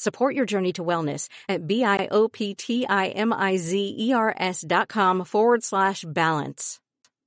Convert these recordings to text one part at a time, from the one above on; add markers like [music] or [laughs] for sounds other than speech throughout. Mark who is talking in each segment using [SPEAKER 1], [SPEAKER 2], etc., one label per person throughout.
[SPEAKER 1] Support your journey to wellness at B-I-O-P-T-I-M-I-Z-E-R-S dot com forward slash balance.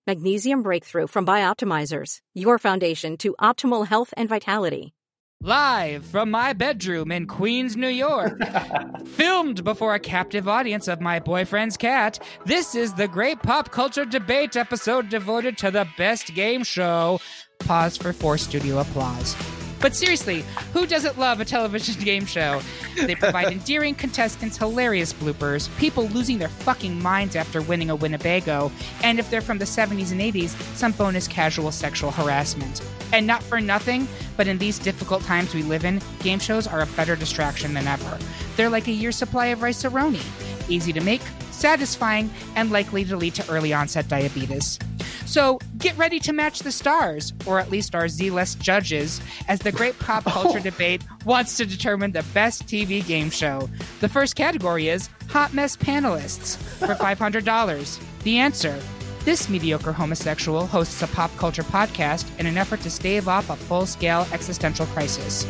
[SPEAKER 1] Magnesium Breakthrough from Bioptimizers, your foundation to optimal health and vitality.
[SPEAKER 2] Live from my bedroom in Queens, New York. [laughs] Filmed before a captive audience of my boyfriend's cat, this is the Great Pop Culture Debate episode devoted to the best game show. Pause for four studio applause. But seriously, who doesn't love a television [laughs] game show? They provide endearing contestants, hilarious bloopers, people losing their fucking minds after winning a Winnebago, and if they're from the 70s and 80s, some bonus casual sexual harassment. And not for nothing, but in these difficult times we live in, game shows are a better distraction than ever. They're like a year's supply of rice roni easy to make, satisfying, and likely to lead to early onset diabetes. So get ready to match the stars, or at least our Z list judges, as the great pop [laughs] oh. culture oh. debate wants to determine the best TV game show. The first category is Hot Mess Panelists for [laughs] $500. The answer this mediocre homosexual hosts a pop culture podcast in an effort to stave off a full scale existential crisis.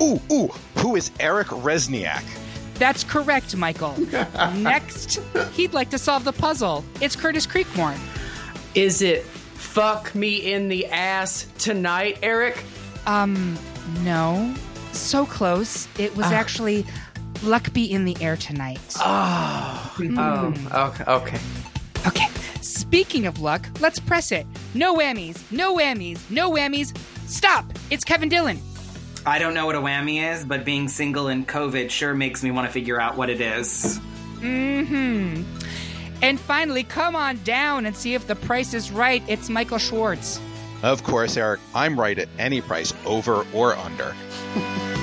[SPEAKER 3] Ooh, ooh, who is Eric Rezsnyak?
[SPEAKER 2] That's correct, Michael. [laughs] Next, he'd like to solve the puzzle. It's Curtis Creekmore.
[SPEAKER 4] Is it fuck me in the ass tonight, Eric?
[SPEAKER 2] Um, no. So close. It was uh. actually luck be in the air tonight.
[SPEAKER 4] Oh. Mm. Oh, okay. Okay.
[SPEAKER 2] Okay. Speaking of luck, let's press it. No whammies, no whammies, no whammies. Stop! It's Kevin Dillon.
[SPEAKER 5] I don't know what a whammy is, but being single in COVID sure makes me want to figure out what it is.
[SPEAKER 2] Mm hmm. And finally, come on down and see if the price is right. It's Michael Schwarz.
[SPEAKER 3] Of course, Eric. I'm right at any price, over or under. [laughs]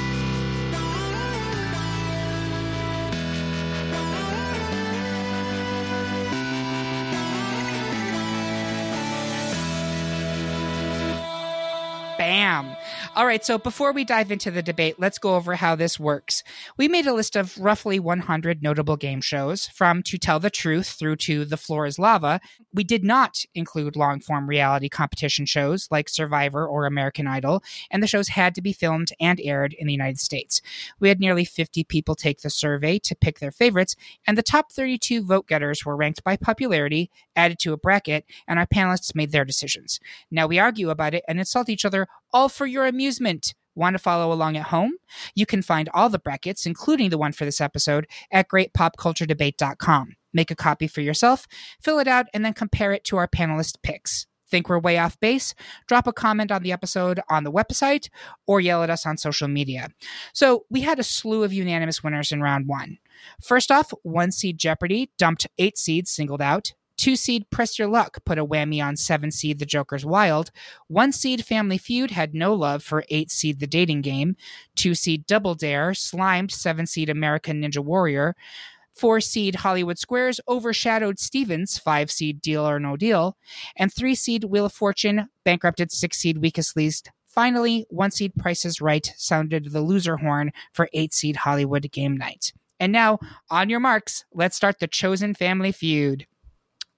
[SPEAKER 2] Bam. All right, so before we dive into the debate, let's go over how this works. We made a list of roughly 100 notable game shows, from To Tell the Truth through to The Floor is Lava. We did not include long form reality competition shows like Survivor or American Idol, and the shows had to be filmed and aired in the United States. We had nearly 50 people take the survey to pick their favorites, and the top 32 vote getters were ranked by popularity, added to a bracket, and our panelists made their decisions. Now we argue about it and insult each other all for your amusement. Want to follow along at home? You can find all the brackets, including the one for this episode, at greatpopculturedebate.com. Make a copy for yourself, fill it out, and then compare it to our panelist picks. Think we're way off base? Drop a comment on the episode on the website or yell at us on social media. So, we had a slew of unanimous winners in round one. First off, one seed Jeopardy dumped eight seeds singled out. Two seed Press Your Luck put a whammy on seven seed The Joker's Wild. One seed Family Feud had no love for eight seed The Dating Game. Two seed Double Dare slimed seven seed American Ninja Warrior. Four seed Hollywood Squares overshadowed Stevens, five seed Deal or No Deal. And three seed Wheel of Fortune bankrupted six seed Weakest Link. Finally, one seed Price is Right sounded the loser horn for eight seed Hollywood Game Night. And now, on your marks, let's start the chosen family feud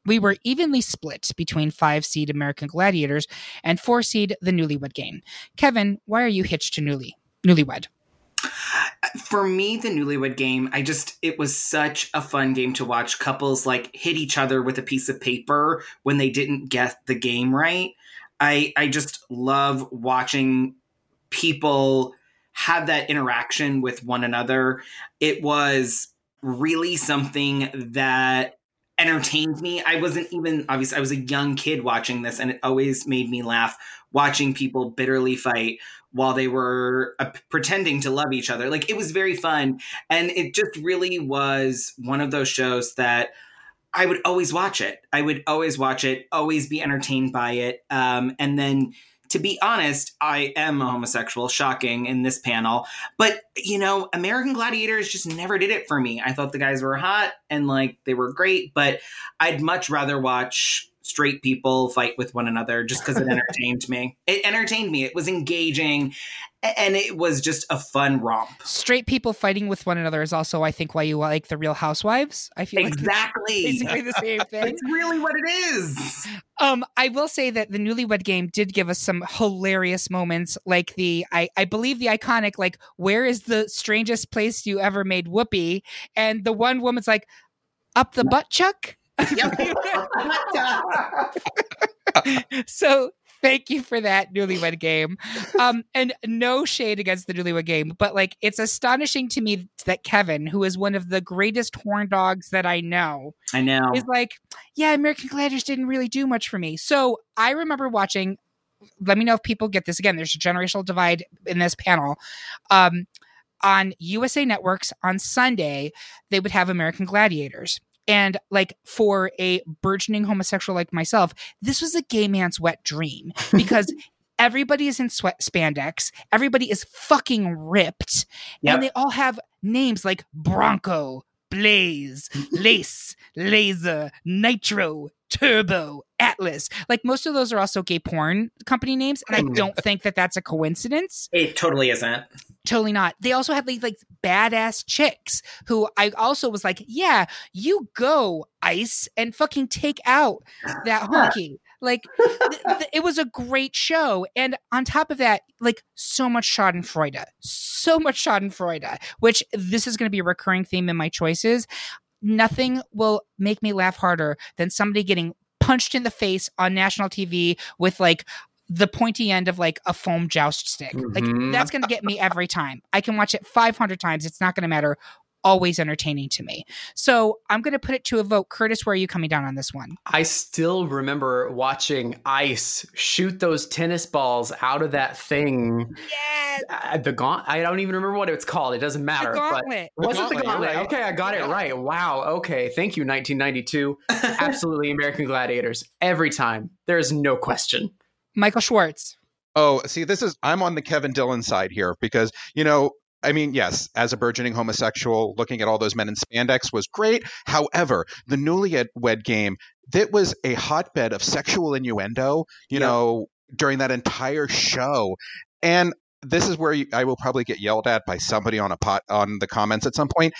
[SPEAKER 2] we were evenly split between five seed American Gladiators and four seed The Newlywed Game. Kevin, why are you hitched to Newly Newlywed?
[SPEAKER 5] For me, the Newlywed Game, I just it was such a fun game to watch couples like hit each other with a piece of paper when they didn't get the game right. I I just love watching people have that interaction with one another. It was really something that entertained me. I wasn't even obviously I was a young kid watching this, and it always made me laugh watching people bitterly fight while they were uh, pretending to love each other. Like it was very fun, and it just really was one of those shows that. I would always watch it. I would always watch it, always be entertained by it. Um, and then to be honest, I am a homosexual, shocking in this panel. But, you know, American Gladiators just never did it for me. I thought the guys were hot and like they were great, but I'd much rather watch straight people fight with one another just because it [laughs] entertained me. It entertained me. It was engaging and it was just a fun romp.
[SPEAKER 2] Straight people fighting with one another is also, I think, why you like the Real Housewives. I feel
[SPEAKER 5] exactly
[SPEAKER 2] like basically the same [laughs] thing.
[SPEAKER 5] it's really what it is.
[SPEAKER 2] Um, I will say that the Newlywed Game did give us some hilarious moments, like the I I believe the iconic like where is the strangest place you ever made whoopee, and the one woman's like up the butt chuck.
[SPEAKER 5] Yep. [laughs]
[SPEAKER 2] so thank you for that newlywed game. Um [laughs] and no shade against the newlywed game but like it's astonishing to me that kevin who is one of the greatest horn dogs that i know
[SPEAKER 5] i know.
[SPEAKER 2] is like yeah american gladiators didn't really do much for me. So i remember watching let me know if people get this again there's a generational divide in this panel um on usa networks on sunday they would have american gladiators and like for a burgeoning homosexual like myself, this was a gay man's wet dream [laughs] because everybody is in sweat spandex, everybody is fucking ripped, yep. and they all have names like Bronco, Blaze, Lace, Laser, Nitro, Turbo, Atlas. Like most of those are also gay porn company names, and I hmm. don't think that that's a coincidence.
[SPEAKER 5] It totally isn't.
[SPEAKER 2] Totally not. They also had like, like badass chicks who I also was like, yeah, you go ice and fucking take out that honky. Like th- th- it was a great show, and on top of that, like so much Schadenfreude, so much Schadenfreude. Which this is going to be a recurring theme in my choices. Nothing will make me laugh harder than somebody getting punched in the face on national TV with like the pointy end of like a foam joust stick. Mm-hmm. Like that's going to get me every time. I can watch it 500 times. It's not going to matter. Always entertaining to me. So I'm going to put it to a vote. Curtis, where are you coming down on this one?
[SPEAKER 4] I still remember watching Ice shoot those tennis balls out of that thing.
[SPEAKER 2] Yes.
[SPEAKER 4] Uh, the gaunt. I don't even remember what it's called. It doesn't matter.
[SPEAKER 2] The gauntlet.
[SPEAKER 4] But was it the gauntlet? Right. Okay, I got it right. Wow. Okay. Thank you, 1992. [laughs] Absolutely, American Gladiators. Every time. There's no question.
[SPEAKER 2] Michael Schwarz.
[SPEAKER 3] Oh, see, this is I'm on the Kevin Dillon side here because you know I mean, yes, as a burgeoning homosexual, looking at all those men in spandex was great. However, the newlywed wed game, that was a hotbed of sexual innuendo, you know, during that entire show. And this is where you, I will probably get yelled at by somebody on a pot on the comments at some point.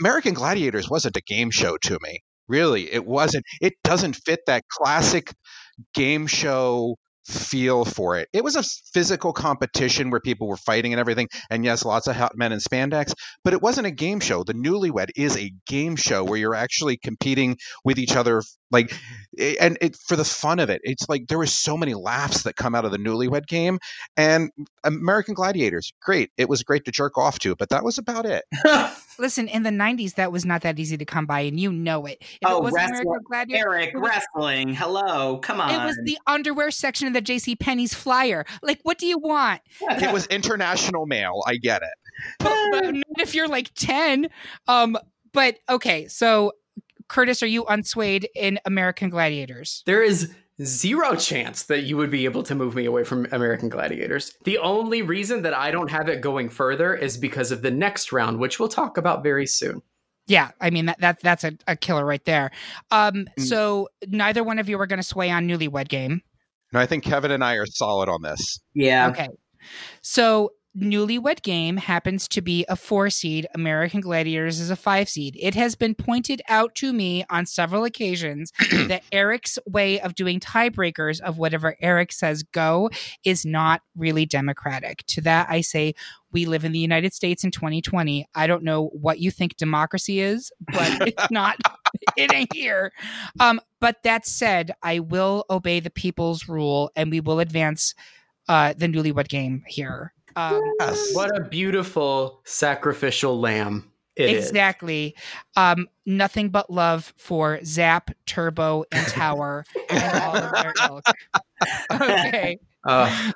[SPEAKER 3] American Gladiators wasn't a game show to me. Really, it wasn't. It doesn't fit that classic game show feel for it. It was a physical competition where people were fighting and everything. And yes, lots of hot men in spandex, but it wasn't a game show. The Newlywed is a game show where you're actually competing with each other like and it for the fun of it it's like there were so many laughs that come out of the newlywed game and american gladiators great it was great to jerk off to but that was about it [laughs]
[SPEAKER 2] listen in the 90s that was not that easy to come by and you know it
[SPEAKER 5] if oh it wrestling, eric was, wrestling hello come on
[SPEAKER 2] it was the underwear section of the jc penney's flyer like what do you want
[SPEAKER 3] it was international mail i get it
[SPEAKER 2] but, but if you're like 10 um but okay so Curtis, are you unswayed in American Gladiators?
[SPEAKER 4] There is zero chance that you would be able to move me away from American Gladiators. The only reason that I don't have it going further is because of the next round, which we'll talk about very soon.
[SPEAKER 2] Yeah, I mean that, that that's a, a killer right there. Um, mm. so neither one of you are going to sway on Newlywed Game.
[SPEAKER 3] No, I think Kevin and I are solid on this.
[SPEAKER 5] Yeah.
[SPEAKER 2] Okay. So Newlywed Game happens to be a four seed. American Gladiators is a five seed. It has been pointed out to me on several occasions [clears throat] that Eric's way of doing tiebreakers of whatever Eric says go is not really democratic. To that, I say, we live in the United States in 2020. I don't know what you think democracy is, but it's not, [laughs] it ain't here. Um, but that said, I will obey the people's rule and we will advance uh, the newlywed game here.
[SPEAKER 4] Um, yes. What a beautiful sacrificial lamb. It is.
[SPEAKER 2] exactly. Um, nothing but love for Zap, Turbo, and Tower and all of their [laughs] ilk. Okay.
[SPEAKER 4] Uh,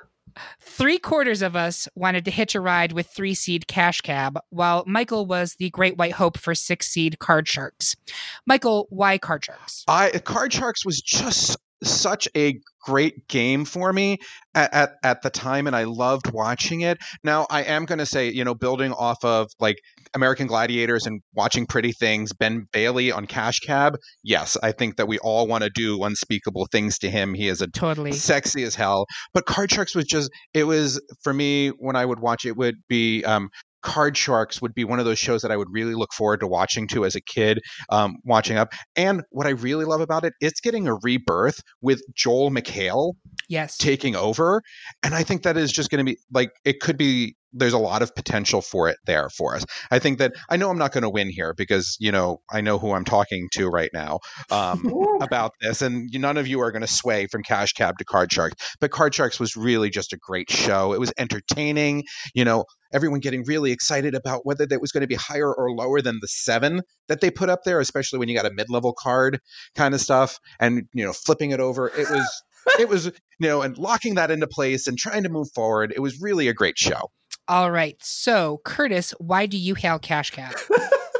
[SPEAKER 2] Three quarters of us wanted to hitch a ride with three seed Cash Cab, while Michael was the great white hope for six seed Card Sharks. Michael, why Card Sharks?
[SPEAKER 3] I Card Sharks was just such a great game for me at, at, at the time and I loved watching it. Now I am gonna say, you know, building off of like American Gladiators and watching Pretty Things, Ben Bailey on Cash Cab, yes, I think that we all want to do unspeakable things to him. He is a
[SPEAKER 2] Totally.
[SPEAKER 3] sexy as hell. But Card Sharks was just it was for me when I would watch it would be um Card Sharks would be one of those shows that I would really look forward to watching to as a kid, um, watching up. And what I really love about it, it's getting a rebirth with Joel McHale
[SPEAKER 2] Yes.
[SPEAKER 3] taking over. And I think that is just going to be like, it could be, there's a lot of potential for it there for us. I think that I know I'm not going to win here because, you know, I know who I'm talking to right now um, about this. And none of you are going to sway from Cash Cab to Card Sharks. But Card Sharks was really just a great show. It was entertaining, you know, everyone getting really excited about whether that was going to be higher or lower than the seven that they put up there, especially when you got a mid level card kind of stuff and, you know, flipping it over. It was. it was, you know, and locking that into place and trying to move forward. It was really a great show.
[SPEAKER 2] All right. So, Curtis, why do you hail Cash Cab?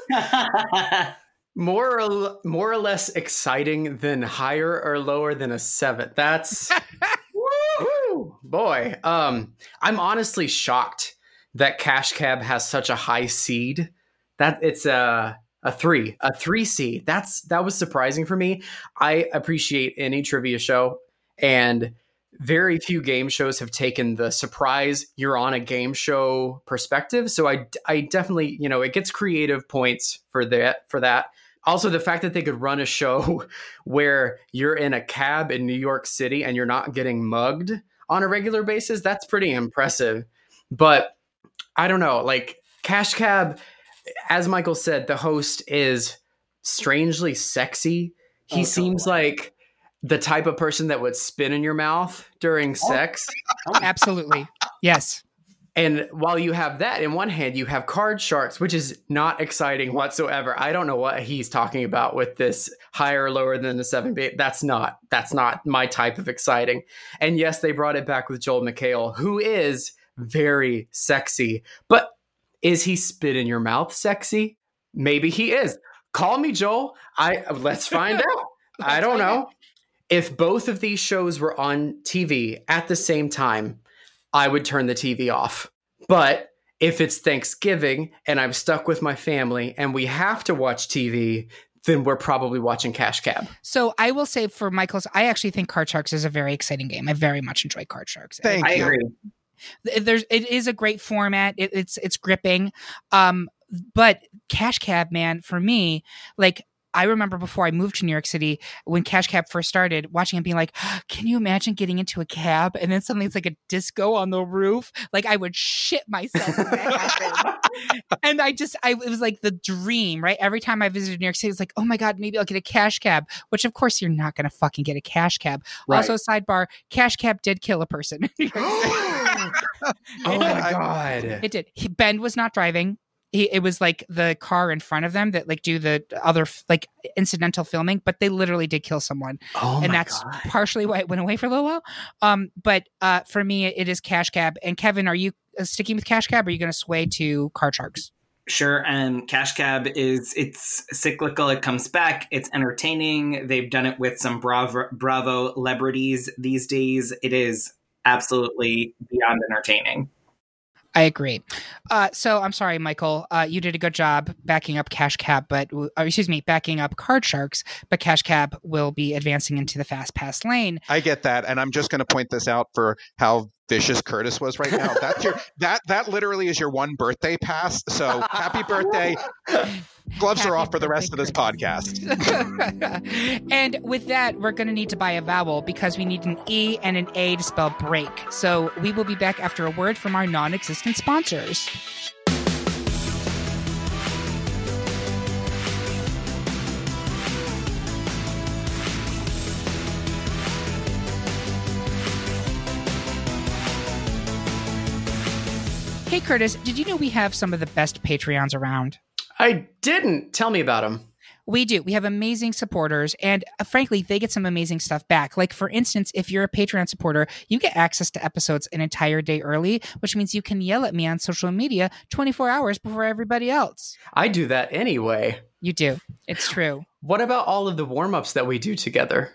[SPEAKER 2] [laughs]
[SPEAKER 4] more or more or less exciting than higher or lower than a seven. That's [laughs] woo boy. Um, I'm honestly shocked that Cash Cab has such a high seed. That it's a a three, a three seed. That's that was surprising for me. I appreciate any trivia show, and very few game shows have taken the surprise you're on a game show perspective. So I I definitely you know it gets creative points for that for that. Also, the fact that they could run a show [laughs] where you're in a cab in New York City and you're not getting mugged on a regular basis, that's pretty impressive. But I don't know, like Cash Cab, as Michael said, the host is strangely sexy. He
[SPEAKER 5] Oh,
[SPEAKER 4] seems like the type of person that would spit in your mouth during oh. sex.
[SPEAKER 2] Oh, absolutely. Yes.
[SPEAKER 4] And while you have that in one hand, you have card sharks, which is not exciting whatsoever. I don't know what he's talking about with this higher or lower than the seven bait. That's not that's not my type of exciting. And yes, they brought it back with Joel McHale, who is very sexy. But is he spit in your mouth sexy? Maybe he is. Call me Joel. I let's find [laughs] out. I don't know. If both of these shows were on TV at the same time, I would turn the TV off. But if it's Thanksgiving and I'm stuck with my family and we have to watch TV, then we're probably watching Cash Cab.
[SPEAKER 2] So I will say for Michael's, I actually think Card Sharks is a very exciting game. I very much enjoy Card Sharks.
[SPEAKER 3] Thank
[SPEAKER 5] I
[SPEAKER 3] you.
[SPEAKER 5] agree.
[SPEAKER 2] There's it is a great format. It, it's it's gripping. Um, but Cash Cab, man, for me, like I remember before I moved to New York City when Cash Cab first started, watching it being like, [gasps] can you imagine getting into a cab and then suddenly it's like a disco on the roof? Like I would shit myself if that happened. [laughs] and I just, I it was like the dream, right? Every time I visited New York City, it's like, oh my god, maybe I'll get a Cash Cab. Which of course you're not going to fucking get a Cash Cab. Also, sidebar: Cash Cab did kill a person. in New York City. [gasps] [laughs]
[SPEAKER 4] Oh my god.
[SPEAKER 2] It did. He, ben was not driving. He, it was like the car in front of them that like do the other like incidental filming, but they literally did kill someone,
[SPEAKER 4] Oh
[SPEAKER 2] and that's
[SPEAKER 4] God.
[SPEAKER 2] partially why it went away for a little while. Um, but uh, for me, it is Cash Cab. And Kevin, are you uh, sticking with Cash Cab? Or are you going to sway to Car Sharks?
[SPEAKER 5] Sure, and Cash Cab is it's cyclical. It comes back. It's entertaining. They've done it with some Bravo Bravo celebrities these days. It is absolutely beyond entertaining.
[SPEAKER 2] I agree. Uh, so I'm sorry, Michael. Uh, you did a good job backing up Cash Cab, but or excuse me, backing up Card Sharks. But Cash Cab will be advancing into the fast pass lane.
[SPEAKER 3] I get that, and I'm just going to point this out for how vicious Curtis was right now. That's your that that literally is your one birthday pass. So happy [laughs] birthday! Gloves are off for the rest of this podcast. [laughs]
[SPEAKER 2] and with that, we're going to need to buy a vowel because we need an E and an A to spell break. So we will be back after a word from our non existent sponsors. Hey, Curtis, did you know we have some of the best Patreons around?
[SPEAKER 4] I didn't. Tell me about them.
[SPEAKER 2] We do. We have amazing supporters, and uh, frankly, they get some amazing stuff back. Like, for instance, if you're a Patreon supporter, you get access to episodes an entire day early, which means you can yell at me on social media 24 hours before everybody else.
[SPEAKER 4] I do that anyway.
[SPEAKER 2] You do. It's true.
[SPEAKER 4] What about all of the warm ups that we do together?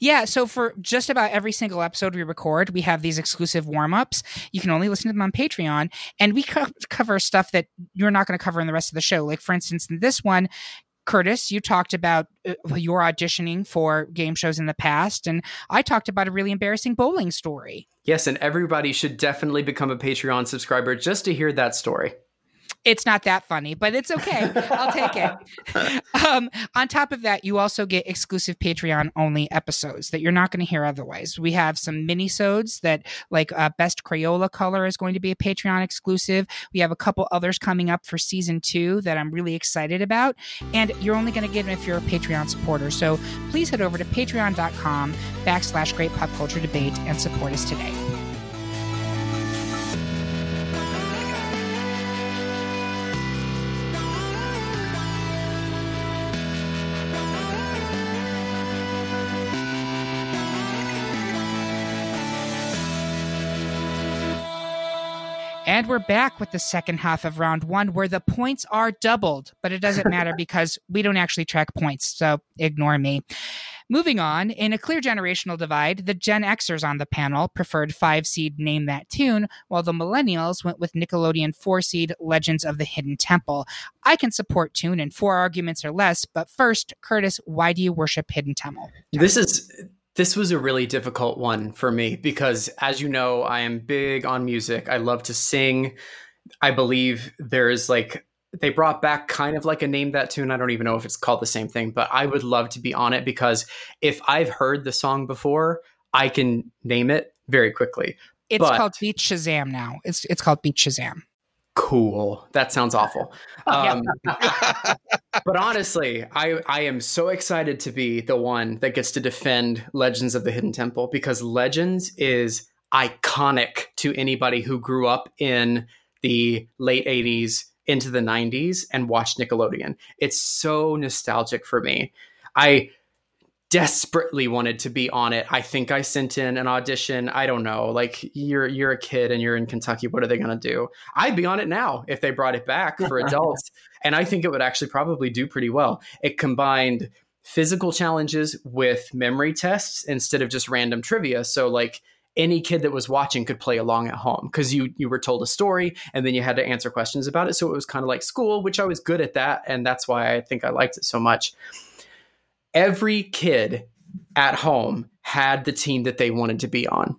[SPEAKER 2] Yeah, so for just about every single episode we record, we have these exclusive warm ups. You can only listen to them on Patreon, and we co- cover stuff that you're not going to cover in the rest of the show. Like, for instance, in this one, Curtis, you talked about uh, your auditioning for game shows in the past, and I talked about a really embarrassing bowling story.
[SPEAKER 4] Yes, and everybody should definitely become a Patreon subscriber just to hear that story.
[SPEAKER 2] It's not that funny, but it's okay. I'll take it. [laughs] Um, on top of that, you also get exclusive Patreon only episodes that you're not going to hear otherwise. We have some mini-sodes that, like uh, Best Crayola Color, is going to be a Patreon exclusive. We have a couple others coming up for season two that I'm really excited about, and you're only going to get them if you're a Patreon supporter. So please head over to patreon.com backslash Great Pop Culture Debate and support us today. And we're back with the second half of round one where the points are doubled, but it doesn't matter [laughs] because we don't actually track points. So ignore me. Moving on, in a clear generational divide, the Gen Xers on the panel preferred five seed Name That Tune, while the Millennials went with Nickelodeon four seed Legends of the Hidden Temple. I can support Tune in four arguments or less, but first, Curtis, why do you worship Hidden Temple?
[SPEAKER 4] This is this was a really difficult one for me because, as you know, I am big on music. I love to sing. I believe there is like, they brought back kind of like a name that tune. I don't even know if it's called the same thing, but I would love to be on it because if I've heard the song before, I can name it very quickly.
[SPEAKER 2] It's but, called Beat Shazam now. It's it's called Beat Shazam.
[SPEAKER 4] Cool. That sounds awful. [laughs] Um, but honestly, I I am so excited to be the one that gets to defend Legends of the Hidden Temple because Legends is iconic to anybody who grew up in the late 80s into the 90s and watched Nickelodeon. It's so nostalgic for me. I desperately wanted to be on it. I think I sent in an audition. I don't know. Like you're you're a kid and you're in Kentucky. What are they going to do? I'd be on it now if they brought it back for [laughs] adults. and I think it would actually probably do pretty well. It combined physical challenges with memory tests instead of just random trivia. So like any kid that was watching could play along at home because you you were told a story and then you had to answer questions about it. So it was kind of like school, which I was good at that, and that's why I think I liked it so much every kid at home had the team that they wanted to be on.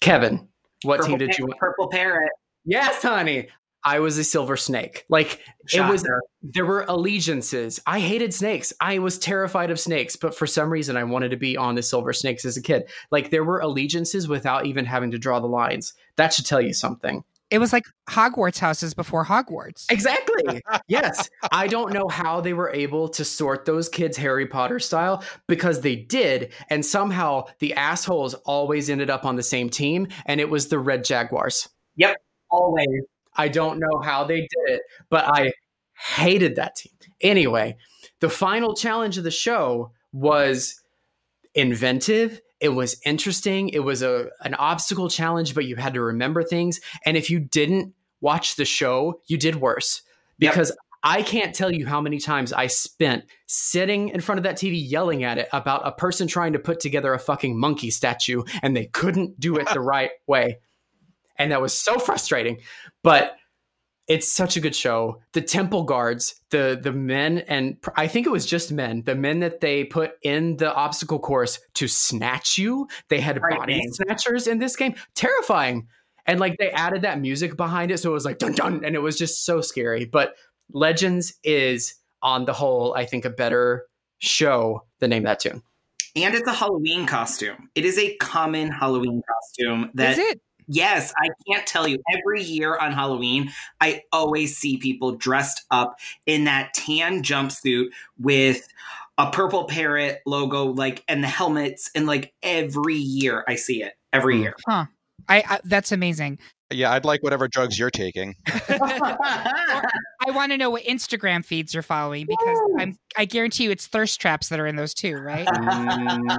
[SPEAKER 4] Kevin, what
[SPEAKER 5] Purple
[SPEAKER 4] team did you want?
[SPEAKER 5] Purple Parrot.
[SPEAKER 4] Yes, honey. I was a silver snake. Like Shocker. it was there were allegiances. I hated snakes. I was terrified of snakes, but for some reason I wanted to be on the silver snakes as a kid. Like there were allegiances without even having to draw the lines. That should tell you something.
[SPEAKER 2] It was like Hogwarts houses before Hogwarts.
[SPEAKER 4] Exactly. [laughs] yes. I don't know how they were able to sort those kids Harry Potter style because they did. And somehow the assholes always ended up on the same team. And it was the Red Jaguars.
[SPEAKER 5] Yep. Always.
[SPEAKER 4] I don't know how they did it, but I hated that team. Anyway, the final challenge of the show was inventive it was interesting. It was a an obstacle challenge, but you had to remember things. And if you didn't watch the show, you did worse because yep. I can't tell you how many times I spent sitting in front of that TV yelling at it about a person trying to put together a fucking monkey statue and they couldn't do it the [laughs] right way. And that was so frustrating. But it's such a good show. The temple guards, the the men, and I think it was just men. The men that they put in the obstacle course to snatch you. They had right body name. snatchers in this game. Terrifying. And like they added that music behind it, so it was like dun dun, and it was just so scary. But Legends is on the whole, I think, a better show than Name That Tune.
[SPEAKER 5] And it's a Halloween costume. It is a common Halloween costume that
[SPEAKER 2] is it?
[SPEAKER 5] Yes, I can't tell you. Every year on Halloween, I always see people dressed up in that tan jumpsuit with a purple parrot logo, like, and the helmets, and like every year I see it. Every hmm. year.
[SPEAKER 2] Huh. I, I, that's amazing.
[SPEAKER 3] Yeah, I'd like whatever drugs you're taking. [laughs]
[SPEAKER 2] I want to know what Instagram feeds you're following because I'm I guarantee you it's thirst traps that are in those too, right?
[SPEAKER 4] Mm,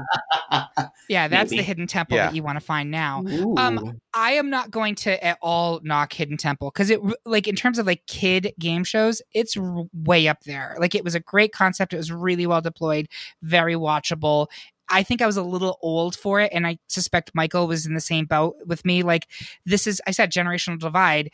[SPEAKER 4] [laughs]
[SPEAKER 2] Yeah, that's
[SPEAKER 5] Maybe.
[SPEAKER 2] the hidden temple
[SPEAKER 3] Yeah.
[SPEAKER 2] that you want to find now.
[SPEAKER 4] ooh.
[SPEAKER 2] Um, I am not going to at all knock Hidden Temple because it like in terms of like kid game shows, it's r- way up there. Like it was a great concept. It was really well deployed, very watchable. I think I was a little old for it, and I suspect Michael was in the same boat with me. Like this is, I said, generational divide.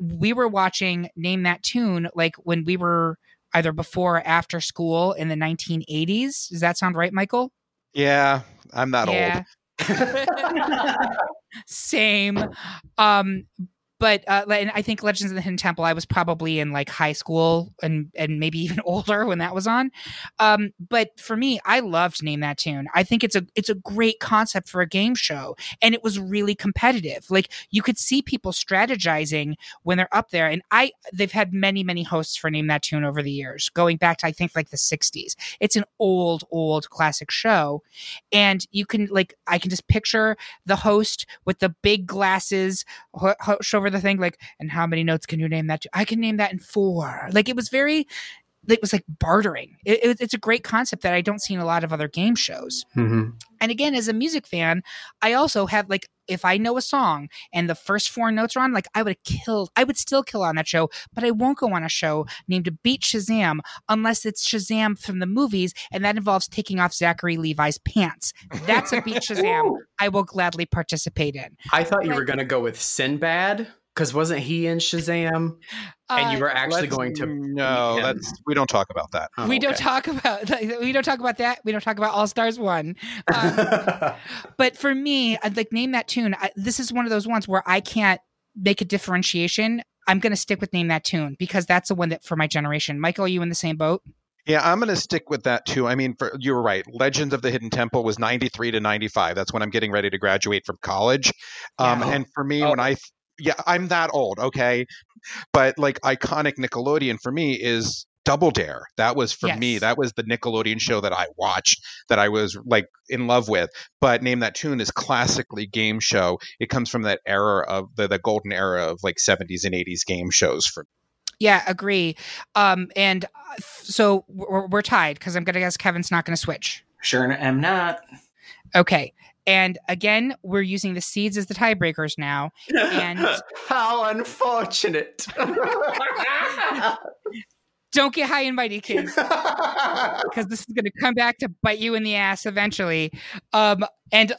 [SPEAKER 2] We were watching Name That Tune like when we were either before or after school in the 1980s. Does that sound right, Michael?
[SPEAKER 3] Yeah, I'm that old. [laughs] [laughs]
[SPEAKER 2] Same. Um, but uh, and I think Legends of the Hidden Temple. I was probably in like high school and and maybe [laughs] even older when that was on. Um, but for me, I loved Name That Tune. I think it's a it's a great concept for a game show, and it was really competitive. Like you could see people strategizing when they're up there, and I they've had many many hosts for Name That Tune over the years, going back to I think like the '60s. It's an old old classic show, and you can like I can just picture the host with the big glasses ho- host over the thing like and how many notes can you name that to? i can name that in four like it was very it was like bartering. It, it- it's a great concept that i don't see in a lot of other game shows.
[SPEAKER 4] Mhm.
[SPEAKER 2] and again as a music fan i also have like if i know a song and the first four notes are on like i would have killed i would still kill on that show but i won't go on a show named beat shazam unless it's shazam from the movies and that involves taking off zachary levi's pants. That's a beat [laughs] shazam i will gladly participate in.
[SPEAKER 4] I thought you were going to go with Sinbad because wasn't he in Shazam? and you
[SPEAKER 2] Uh,
[SPEAKER 4] were actually
[SPEAKER 3] Let's-
[SPEAKER 4] going to.
[SPEAKER 3] No, that's we don't talk about that.
[SPEAKER 4] Oh,
[SPEAKER 2] we don't talk about [laughs] we don't talk about that. We don't talk about All Stars One. Um, [laughs] but for me, I'd like name that tune. I, this is one of those ones where I can't make a differentiation. I'm going to stick with name that tune because that's the one that for my generation. Michael, are you in the same boat?
[SPEAKER 3] Yeah, I'm going to stick with that too. I mean, for, you were right. Legends of the Hidden Temple was 93 to 95. That's when I'm getting ready to graduate from college. Um,
[SPEAKER 2] Yeah.
[SPEAKER 3] And for me,
[SPEAKER 4] Oh.
[SPEAKER 3] when I, yeah, I'm that old, okay? But like iconic Nickelodeon for me is Double Dare. That was for me, that was the Nickelodeon show that I watched that I was like in love with. But Name That Tune is classically game show. It comes from that era of the, the golden era of like 70s and 80s game shows for
[SPEAKER 2] Yeah, agree. Um, and uh, so we're, we're tied because I'm going to guess Kevin's not going to switch.
[SPEAKER 5] Sure I'm not.
[SPEAKER 2] Okay. And again, we're using the seeds as the tiebreakers now. And [laughs]
[SPEAKER 4] How unfortunate. [laughs]
[SPEAKER 2] don't get high and mighty, kids. [laughs] because this is going to come back to bite you in the ass eventually. Um, and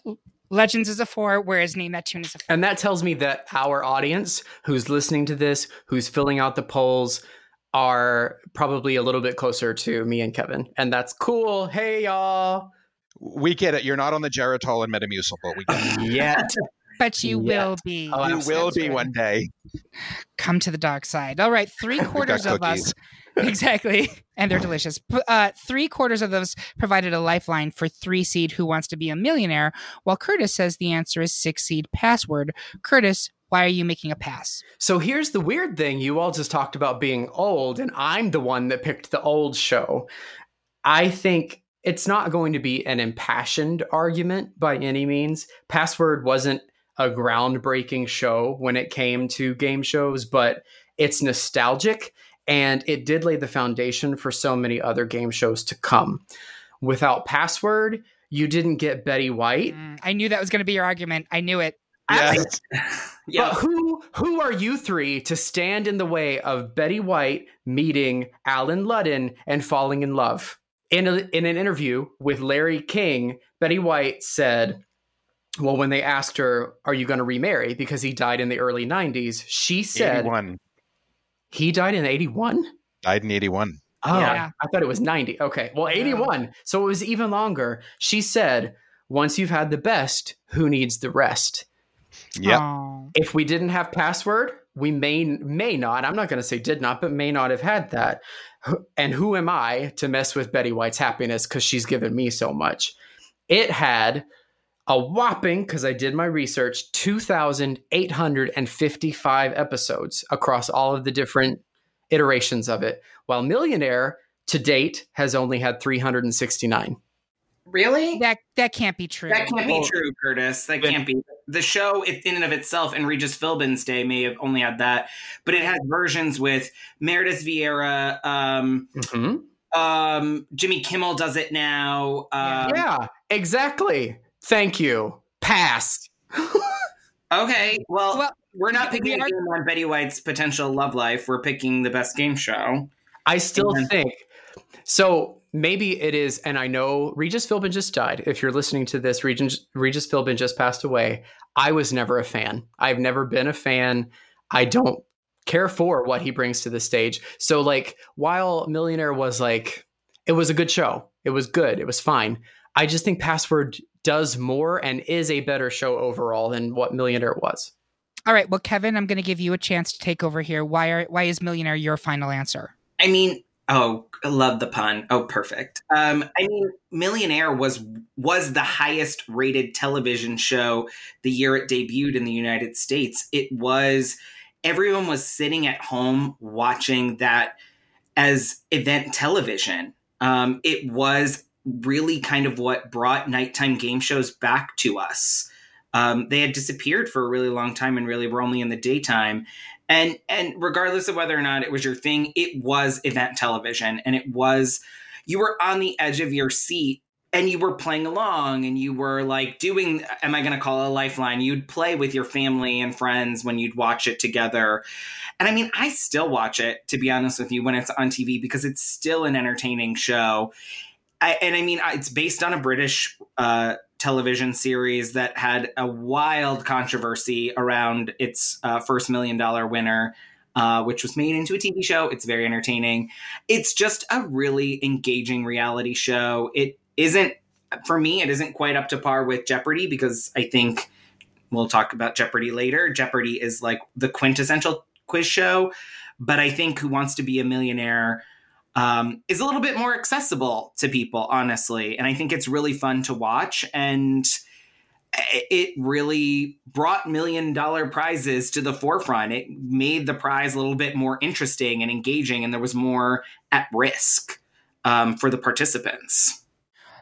[SPEAKER 2] Legends is a four, whereas Name That Tune is a four.
[SPEAKER 4] and that tells me that our audience who's listening to this, who's filling out the polls, are probably a little bit closer to me and Kevin. And that's cool. Hey, y'all.
[SPEAKER 3] We get it. You're not on the Geritol and Metamucil, but we get it. [laughs]
[SPEAKER 4] Yet.
[SPEAKER 2] But you
[SPEAKER 4] Yeah.
[SPEAKER 2] will be.
[SPEAKER 4] Oh,
[SPEAKER 3] you will be one day.
[SPEAKER 2] Come to the dark side. All right, three [laughs] quarters of us. [laughs] Exactly. And they're delicious. Uh, three quarters of those provided a lifeline for three seed who wants to be a millionaire, while Curtis says the answer is six seed password. Curtis, why are you making a pass?
[SPEAKER 4] So here's the weird thing. You all just talked about being old, and I'm the one that picked the old show. I think it's not going to be an impassioned argument by any means. Password wasn't a groundbreaking show when it came to game shows, but it's nostalgic and it did lay the foundation for so many other game shows to come. Without Password, you didn't get Betty White.
[SPEAKER 2] Mm, I knew that was going to be your argument. I knew it.
[SPEAKER 3] Yes. [laughs]
[SPEAKER 5] Yeah.
[SPEAKER 4] But who who are you three to stand in the way of Betty White meeting Alan Ludden and falling in love? In a, in an interview with Larry King, Betty White said, "Well, when they asked her, "Are you going to remarry?" because he died in the early '90s, she said
[SPEAKER 3] 81.
[SPEAKER 4] he died in '81.
[SPEAKER 3] Died in 81.
[SPEAKER 4] Oh,
[SPEAKER 2] Yeah.
[SPEAKER 4] I thought it was 90. Okay, well, 81. So it was even longer. She said, "Once you've had the best, who needs the rest?"
[SPEAKER 3] Yep.
[SPEAKER 2] Aw.
[SPEAKER 4] if we didn't have password we may may not i'm not going to say did not but may not have had that Wh- and who am i to mess with betty white's happiness because she's given me so much? It had a whopping because i did my research 2855 episodes across all of the different iterations of it while millionaire to date has only had 369
[SPEAKER 5] Really?
[SPEAKER 2] That that can't be true.
[SPEAKER 5] That can't be true, Curtis. That
[SPEAKER 4] then-
[SPEAKER 5] can't be. The show, in and of itself, and Regis Philbin's day may have only had that, but it has versions with Meredith Vieira. Um,
[SPEAKER 4] Mhm.
[SPEAKER 5] um, Jimmy Kimmel does it now. Um,
[SPEAKER 4] yeah, exactly. Thank you. Pass. [laughs]
[SPEAKER 5] Okay. Well,
[SPEAKER 2] Well,
[SPEAKER 5] we're not picking a
[SPEAKER 2] are-
[SPEAKER 5] on Betty White's potential love life. We're picking the best game show.
[SPEAKER 4] I still
[SPEAKER 5] Amen.
[SPEAKER 4] think so. Maybe it is, and I know Regis Philbin just died. If you're listening to this, Regis, Regis Philbin just passed away. I was never a fan. I've never been a fan. I don't care for what he brings to the stage. So, like, while Millionaire was like, it was a good show. It was good. It was fine. I just think Password does more and is a better show overall than what Millionaire was.
[SPEAKER 2] All right. Well, Kevin, I'm going to give you a chance to take over here. Why are why is Millionaire your final answer?
[SPEAKER 5] I mean, oh, love the pun. Oh, perfect. Um, I mean, Millionaire was was the highest rated television show the year it debuted in the United States. It was everyone was sitting at home watching that as event television. Um, it was really kind of what brought nighttime game shows back to us. Um, they had disappeared for a really long time and really were only in the daytime. And and regardless of whether or not it was your thing it was event television and it was you were on the edge of your seat and you were playing along and you were like doing am i going to call a lifeline? You'd play with your family and friends when you'd watch it together. And i mean i still watch it to be honest with you when it's on tv because it's still an entertaining show. I, and i mean it's based on a british uh, television series that had a wild controversy around its uh, first million dollar winner, uh, which was made into a TV show. It's very entertaining. It's just a really engaging reality show. It isn't, for me, it isn't quite up to par with Jeopardy because I think we'll talk about Jeopardy later. Jeopardy is like the quintessential quiz show, but I think Who Wants to Be a Millionaire um, is a little bit more accessible to people, honestly. And I think it's really fun to watch. And it really brought million dollar prizes to the forefront. It made the prize a little bit more interesting and engaging, and there was more at risk um, for the participants.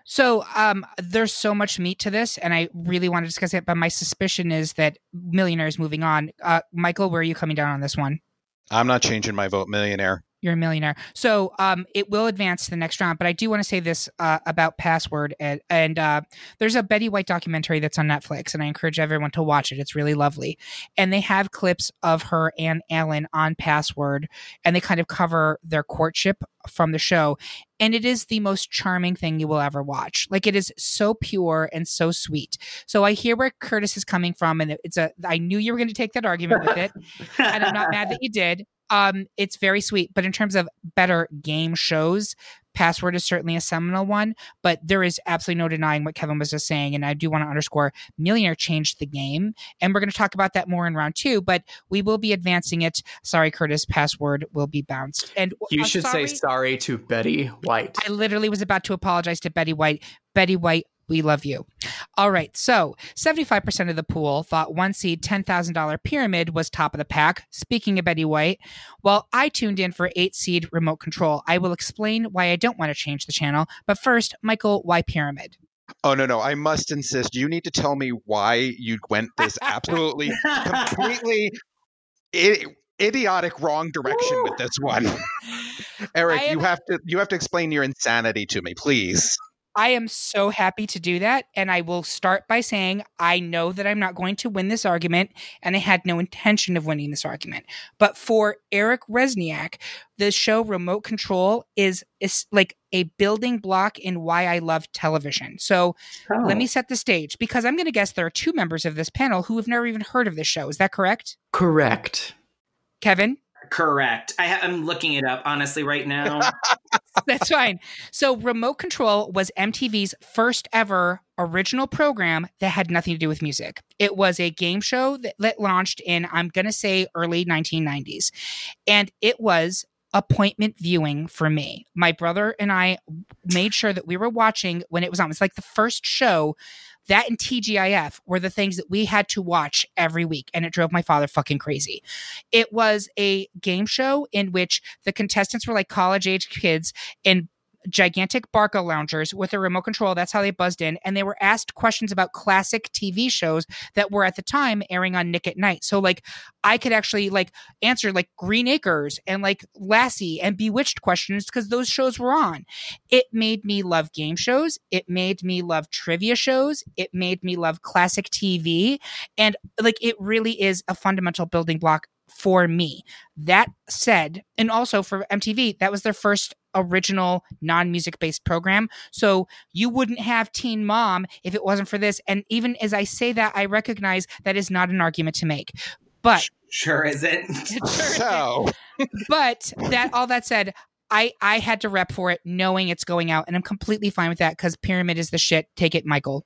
[SPEAKER 2] So um, there's so much meat to this, and I really want to discuss it. But my suspicion is that Millionaire is moving on. Uh, Michael, where are you coming down on this one?
[SPEAKER 3] I'm not changing my vote. Millionaire.
[SPEAKER 2] You're a millionaire. So um, it will advance to the next round. But I do want to say this uh, about Password. And, and uh, there's a Betty White documentary that's on Netflix, and I encourage everyone to watch it. It's really lovely. And they have clips of her and Alan on Password, and they kind of cover their courtship from the show. And it is the most charming thing you will ever watch. Like it is so pure and so sweet. So I hear where Curtis is coming from, and it's a. I knew you were going to take that argument with it, and I'm not mad that you did. Um, it's very sweet, but in terms of better game shows, Password is certainly a seminal one. But there is absolutely no denying what Kevin was just saying, and I do want to underscore: Millionaire changed the game, and we're going to talk about that more in round two. But we will be advancing it. Sorry, Curtis. Password will be bounced, and
[SPEAKER 4] You
[SPEAKER 2] uh,
[SPEAKER 4] should
[SPEAKER 2] sorry,
[SPEAKER 4] say sorry to Betty White.
[SPEAKER 2] I literally was about to apologize to Betty White. Betty White, we love you. All right. So 75% of the pool thought one seed $10,000 pyramid was top of the pack. Speaking of Betty White, well, I tuned in for eight seed remote control. I will explain why I don't want to change the channel. But first, Michael, why pyramid?
[SPEAKER 3] Oh no, no! I must insist. You need to tell me why you went this absolutely, [laughs] completely I- idiotic wrong direction with this one. [laughs] Eric,
[SPEAKER 2] am-
[SPEAKER 3] you have to you have to explain your insanity to me, please.
[SPEAKER 2] I am so happy to do that. And I will start by saying I know that I'm not going to win this argument, and I had no intention of winning this argument. But for Eric Rezsnyak, the show Remote Control is, is like a building block in why I love television. So let me oh. set the stage because I'm going to guess there are two members of this panel who have never even heard of this show. Is that correct?
[SPEAKER 4] Correct.
[SPEAKER 2] Kevin?
[SPEAKER 5] Correct. I I'm looking it up honestly right now. [laughs]
[SPEAKER 2] That's fine. So, Remote Control was MTV's first ever original program that had nothing to do with music. It was a game show that, that launched in, I'm going to say, early 1990s. And it was appointment viewing for me. My brother and I made sure that we were watching when it was on. It's like the first show that and TGIF were the things that we had to watch every week, and it drove my father fucking crazy. It was a game show in which the contestants were like college age kids, and gigantic Barcaloungers with a remote control. That's how they buzzed in. And they were asked questions about classic TV shows that were at the time airing on Nick at Night. So, like, I could actually like answer like Green Acres and like Lassie and Bewitched questions because those shows were on. It made me love game shows. It made me love trivia shows. It made me love classic TV. And like, it really is a fundamental building block for me. That said, and also for MTV, that was their first original non music based program. So you wouldn't have Teen Mom if it wasn't for this. And even as I say that, I recognize that is not an argument to make. But
[SPEAKER 5] sure isn't. [laughs]
[SPEAKER 2] sure
[SPEAKER 3] So,
[SPEAKER 2] but that all that said, I I had to rep for it knowing it's going out, and I'm completely fine with that because Pyramid is the shit. Take it, Michael.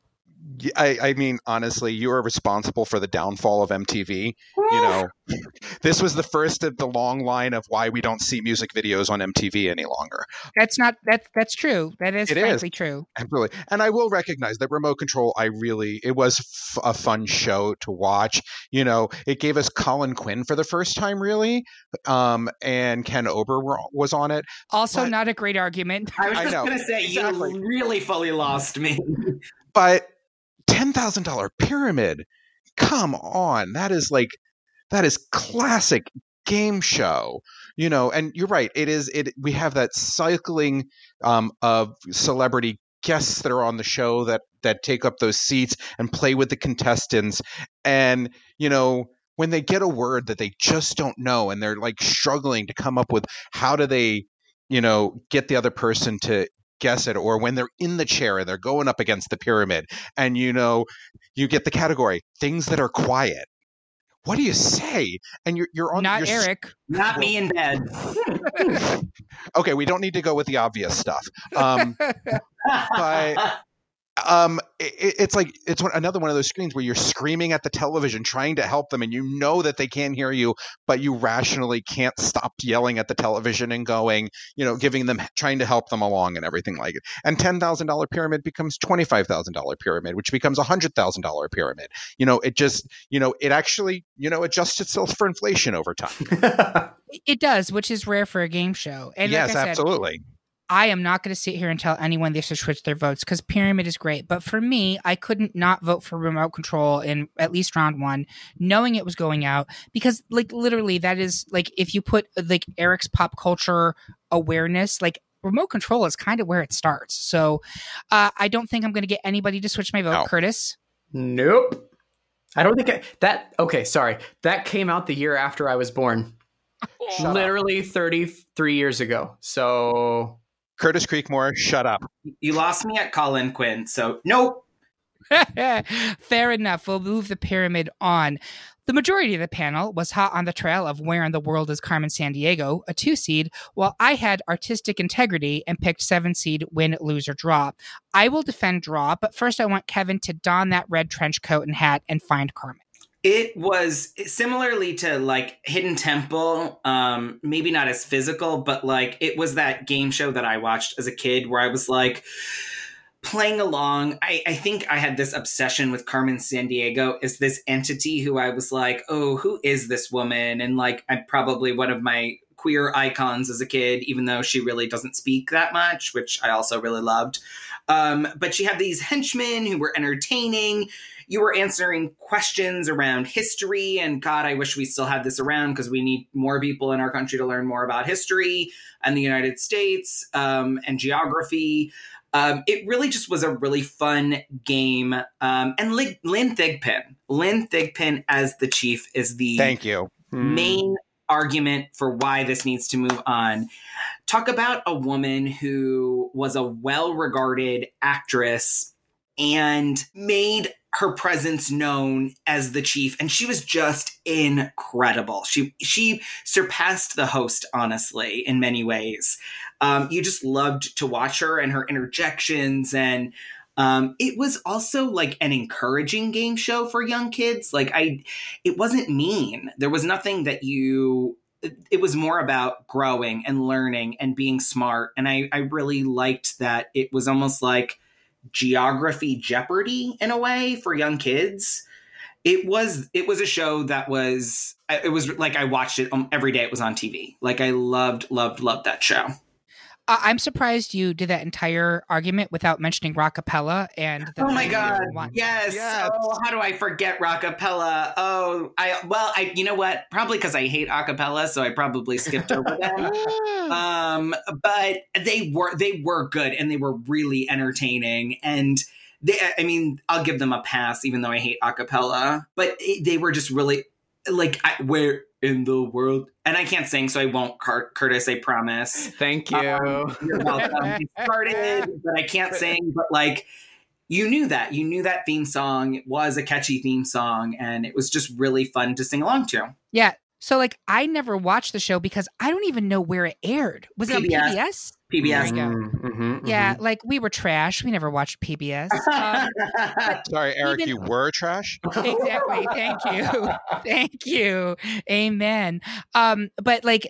[SPEAKER 3] Y- I, I mean, honestly, you are responsible for the downfall of MTV. You know, [laughs] this was the first of the long line of why we don't see music videos on MTV any longer.
[SPEAKER 2] That's not that that's true. That is
[SPEAKER 3] It is.
[SPEAKER 2] frankly true.
[SPEAKER 3] Absolutely. And I will recognize that remote control, I really, it was f- a fun show to watch. You know, it gave us Colin Quinn for the first time, really. Um, and Ken Ober were, was on it.
[SPEAKER 2] Also,
[SPEAKER 3] But-
[SPEAKER 2] not a great argument.
[SPEAKER 5] I was just gonna say
[SPEAKER 3] exactly.
[SPEAKER 5] you really fully lost me.
[SPEAKER 3] But $10,000 pyramid, come on. That is like, that is classic game show you know and you're right it is it we have that cycling um, of celebrity guests that are on the show that that take up those seats and play with the contestants and you know when they get a word that they just don't know and they're like struggling to come up with how do they you know get the other person to guess it or when they're in the chair and they're going up against the pyramid and you know you get the category things that are quiet what do you say and you're you're on
[SPEAKER 2] not
[SPEAKER 3] you're
[SPEAKER 2] Eric.
[SPEAKER 5] Not me in bed. [laughs]
[SPEAKER 3] okay we don't need to go with the obvious stuff um [laughs] But- um it, it's like it's one, another one of those screens where you're screaming at the television trying to help them and you know that they can't hear you but you rationally can't stop yelling at the television and going you know giving them trying to help them along and everything like it. And $10,000 pyramid becomes $25,000 pyramid which becomes a $100,000 pyramid. You know it just you know it actually you know adjusts itself for inflation over time. [laughs]
[SPEAKER 2] It does, which is rare for a game show. And
[SPEAKER 3] yes
[SPEAKER 2] like I said,
[SPEAKER 3] absolutely
[SPEAKER 2] I am not going to sit here and tell anyone they should switch their votes because Pyramid is great. But for me, I couldn't not vote for Remote Control in at least round one, knowing it was going out because, like, literally, that is like if you put like Eric's pop culture awareness, like. Remote control is kind of where it starts. So uh, I don't think I'm going to get anybody to switch my vote.
[SPEAKER 3] No.
[SPEAKER 2] Curtis?
[SPEAKER 4] Nope. I don't think I, that. Okay, sorry. That came out the year after I was born.
[SPEAKER 3] Shut up.
[SPEAKER 4] Literally 33 years ago. So
[SPEAKER 3] Curtis Creekmore shut up
[SPEAKER 5] you lost me at Colin Quinn, so nope. [laughs]
[SPEAKER 2] Fair enough. We'll move the pyramid on. The majority of the panel was hot on the trail of Where in the World is Carmen Sandiego, a two seed, while I had artistic integrity and picked seven seed win, lose, or draw. I will defend draw, but first I want Kevin to don that red trench coat and hat and find Carmen.
[SPEAKER 5] It was similarly to like Hidden Temple, um, maybe not as physical, but like it was that game show that I watched as a kid where I was like playing along. I, I think I had this obsession with Carmen Sandiego as this entity who I was like, oh, who is this woman? And like, I'm probably one of my queer icons as a kid, even though she really doesn't speak that much, which I also really loved. Um, but she had these henchmen who were entertaining you were answering questions around history and god i wish we still had this around because we need more people in our country to learn more about history and the united states um, and geography um, it really just was a really fun game um, and Lin, lynn thigpen lynn thigpen as the chief is the
[SPEAKER 3] thank you
[SPEAKER 4] hmm.
[SPEAKER 5] main argument for why this needs to move on. Talk about a woman who was a well regarded actress and made her presence known as the chief. And she was just incredible. She she surpassed the host honestly in many ways. Um, you just loved to watch her and her interjections. And um, it was also like an encouraging game show for young kids. Like i it wasn't mean. There was nothing that you it, was more about growing and learning and being smart. And i i really liked that it was almost like geography jeopardy in a way for young kids. It was it was a show that was it was like i watched it um, every day it was on tv like i loved loved loved that show
[SPEAKER 2] I'm surprised you did that entire argument without mentioning rockapella and. that
[SPEAKER 5] Oh my god! Yes.
[SPEAKER 3] Yes.
[SPEAKER 5] Oh, how do I forget rockapella? Oh, I well, I you know what? Probably because I hate acapella, so I probably skipped over them. [laughs] um but they were they were good and they were really entertaining and they i mean i'll give them a pass even though i hate acapella but it, they were just really like I, where in the world and i can't sing so i won't Cur- curtis i promise
[SPEAKER 4] Thank you.
[SPEAKER 5] Um, you're welcome it [laughs] started but i can't sing but like you knew that you knew that theme song it was a catchy theme song and it was just really fun to sing along to
[SPEAKER 2] Yeah. So like I never watched the show because I don't even know where it aired. Was it on
[SPEAKER 5] PBS.
[SPEAKER 2] PBS?
[SPEAKER 5] pbs
[SPEAKER 2] There you go.
[SPEAKER 4] Mhm, mhm,
[SPEAKER 2] Yeah,
[SPEAKER 4] mhm.
[SPEAKER 2] like we were trash. We never watched PBS. [laughs] Um,
[SPEAKER 3] Sorry, Eric,
[SPEAKER 2] Even-
[SPEAKER 3] you were trash.
[SPEAKER 2] exactly. Thank you. [laughs] Thank you. Amen. Um, but like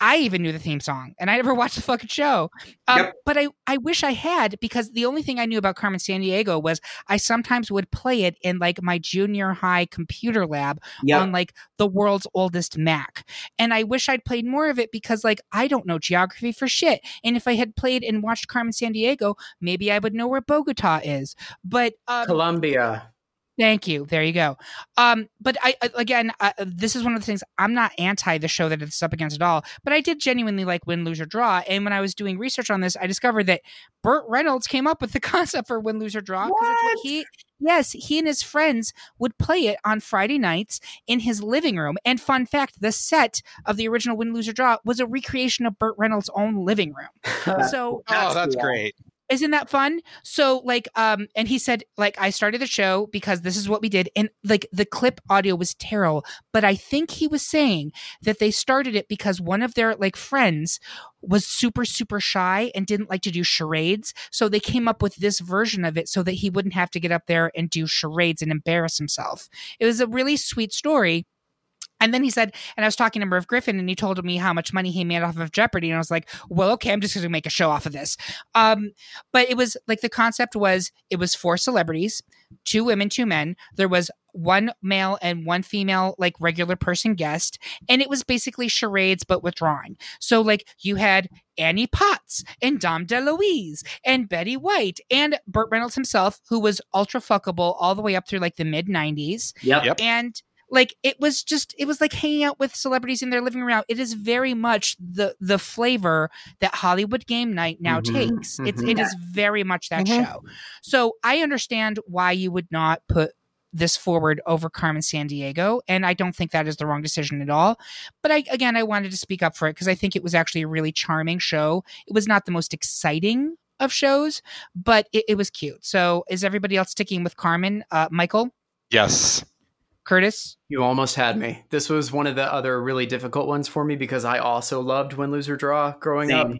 [SPEAKER 2] I even knew the theme song and I never [laughs] watched the fucking show. Um,
[SPEAKER 5] Yep.
[SPEAKER 2] but I, I wish I had because the only thing I knew about Carmen Sandiego was I sometimes would play it in like my junior high computer lab
[SPEAKER 5] yep
[SPEAKER 2] on like the world's oldest Mac. And I wish I'd played more of it because like I don't know geography for shit. And if I had played and watched Carmen Sandiego, maybe I would know where Bogota is. But um,
[SPEAKER 4] Colombia.
[SPEAKER 2] Thank you. There you go. Um, but I I- again, I, this is one of the things I'm not anti the show that it's up against at all. But I did genuinely like Win, Lose or Draw. And when I was doing research on this, I discovered that Burt Reynolds came up with the [laughs] concept for Win, Lose or Draw. 'cause it's what he, yes, he and his friends would play it on Friday nights in his living room. And fun fact, the set of the original Win, Lose or Draw was a recreation of Burt Reynolds' own living room. [laughs] So
[SPEAKER 3] oh, that's
[SPEAKER 5] cool.
[SPEAKER 3] great.
[SPEAKER 2] Isn't that fun? So like um and he said like i started the show because this is what we did and like the clip audio was terrible but i think he was saying that they started it because one of their like friends was super super shy and didn't like to do charades so they came up with this version of it so that he wouldn't have to get up there and do charades and embarrass himself. It was a really sweet story and then he said, and I was talking to Merv Griffin, and he told me how much money he made off of Jeopardy, and I was like, "Well, okay, I'm just going to make a show off of this." Um, but it was like the concept was it was four celebrities, two women, two men. There was one male and one female, like regular person guest, and it was basically charades but with drawing. So like you had Annie Potts and Dom DeLuise and Betty White and Burt Reynolds himself, who was ultra fuckable all the way up through like the mid '90s
[SPEAKER 5] yep
[SPEAKER 3] Yep.
[SPEAKER 2] and like it was just it was like hanging out with celebrities in their living room. It is very much the the flavor that hollywood game night now
[SPEAKER 4] Mhm,
[SPEAKER 2] takes. It's
[SPEAKER 4] mhm.
[SPEAKER 2] it is very much that
[SPEAKER 3] Mhm.
[SPEAKER 2] show. So i understand why you would not put this forward over carmen sandiego and i don't think that is the wrong decision at all. But i again i wanted to speak up for it because i think it was actually a really charming show. It was not the most exciting of shows but it, it was cute. So is everybody else sticking with carmen? Uh, michael?
[SPEAKER 3] Yes.
[SPEAKER 2] Curtis
[SPEAKER 4] You almost had me. This was one of the other really difficult ones for me because I also loved Win, Lose, or Draw growing up.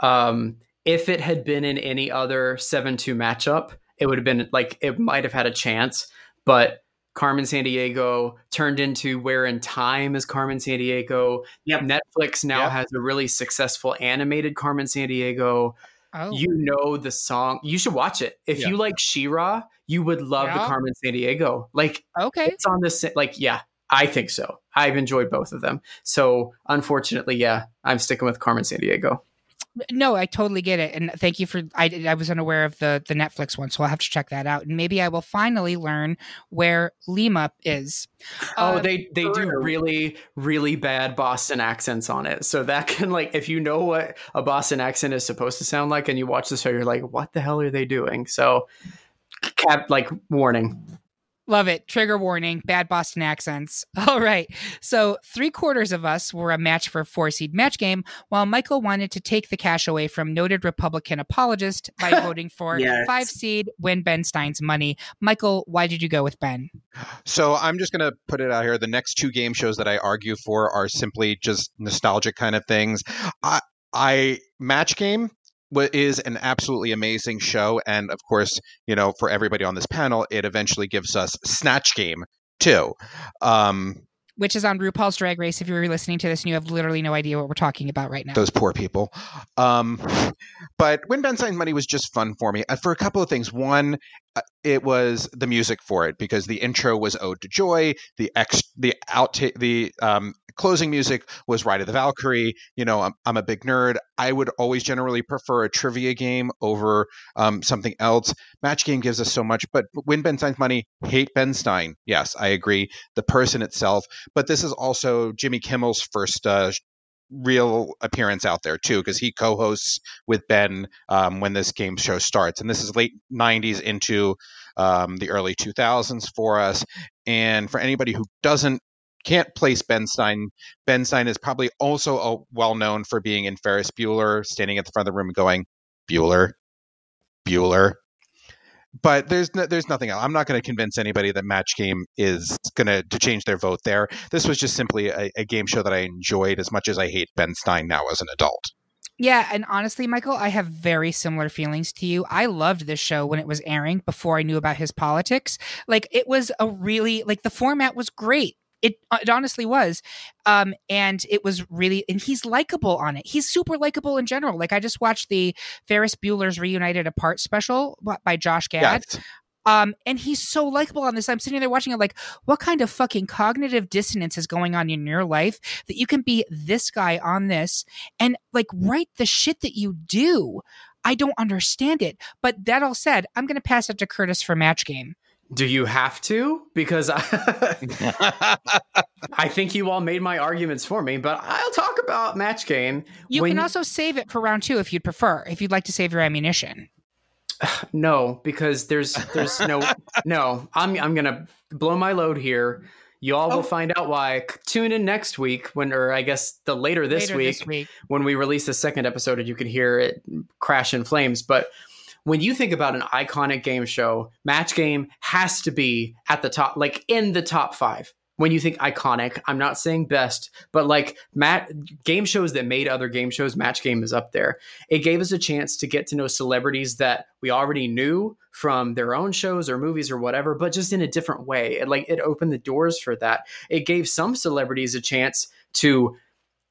[SPEAKER 4] Um, if it had been in any other 7 2 matchup, it would have been like it might have had a chance. But Carmen Sandiego turned into Where in Time is Carmen Sandiego.
[SPEAKER 5] Yep.
[SPEAKER 4] Netflix now
[SPEAKER 3] Yep.
[SPEAKER 4] has a really successful animated Carmen Sandiego.
[SPEAKER 2] oh
[SPEAKER 4] You know the song. You should watch it. If
[SPEAKER 3] Yeah.
[SPEAKER 4] you like She-Ra, you would love the Carmen Sandiego. Like
[SPEAKER 2] okay
[SPEAKER 4] it's on this like yeah i think so i've enjoyed both of them so unfortunately yeah i'm sticking with carmen sandiego
[SPEAKER 2] No, I totally get it, and thank you for. I I was unaware of the the Netflix one, so I'll have to check that out, and maybe I will finally learn where Lima is.
[SPEAKER 4] oh
[SPEAKER 2] Uh,
[SPEAKER 4] they they do really really bad boston accents on it so that [laughs] can like if you know what a boston accent is supposed to sound like and you watch the show you're like what the hell are they doing so cap like warning
[SPEAKER 2] Love it. Trigger warning. Bad Boston accents. [laughs] All right. So three quarters of us were a match for four seed match game, while Michael wanted to take the cash away from noted Republican apologist by [laughs] voting for
[SPEAKER 5] Yes.
[SPEAKER 2] five seed win Ben Stein's money. Michael, why did you go with Ben?
[SPEAKER 3] So I'm just going to put it out here. The next two game shows that I argue for are simply just nostalgic kind of things. I, I Match Game wa- is an absolutely amazing show, and of course, you know, for everybody on this panel, it eventually gives us Snatch Game too. Um,
[SPEAKER 2] Which is on RuPaul's Drag Race. If you're listening to this and you have literally no idea what we're talking about right now.
[SPEAKER 3] those poor people. Um, but Win Ben Stein's Money was just fun for me uh, for a couple of things. One, uh, it was the music for it because the intro was "Ode to Joy." The ex, the out, the um, closing music was Ride of the Valkyrie. You know, I'm, I'm a big nerd. I would always generally prefer a trivia game over um, something else. Match game gives us so much, but win Ben Stein's money, hate Ben Stein. Yes, I agree. The person itself, but this is also Jimmy Kimmel's first uh, real appearance out there too because he co-hosts with ben um, when this game show starts and this is late 90s into um, the early 2000s for us and for anybody who doesn't can't place ben stein ben stein is probably also a, well known for being in ferris bueller standing at the front of the room going bueller bueller but there's no, there's nothing else. I'm not going to convince anybody that Match Game is going to to change their vote there. This was just simply a, a game show that I enjoyed as much as I hate Ben Stein now as an adult.
[SPEAKER 2] Yeah, and honestly, Michael, I have very similar feelings to you. I loved this show when it was airing before I knew about his politics. Like it was a really like the format was great. It, uh, it honestly was. Um, and it was really, and he's likable on it. He's super likable in general. Like I just watched the Ferris Bueller's Reunited Apart special by Josh Gad. Yes. Um, and he's so likable on this. I'm sitting there watching it like, what kind of fucking cognitive dissonance is going on in your life that you can be this guy on this and like write the shit that you do? I don't understand it. But that all said, I'm going to pass it to Curtis for match game.
[SPEAKER 4] Do you have to? Because I, [laughs] I think you all made my arguments for me, but I'll talk about match game.
[SPEAKER 2] You can also save it for round two if you'd prefer, if you'd like to save your ammunition. [sighs]
[SPEAKER 4] No, because there's there's no [laughs] no. I'm I'm gonna blow my load here. You all oh. will find out why. Tune in next week when, or I guess the later this, later week, this week when we release the second episode, and you can hear it crash in flames. But when you think about an iconic game show, Match Game has to be at the top, like in the top five. When you think iconic, I'm not saying best, but like Matt game shows that made other game shows, Match Game is up there. It gave us a chance to get to know celebrities that we already knew from their own shows or movies or whatever, but just in a different way. It like it opened the doors for that. It gave some celebrities a chance to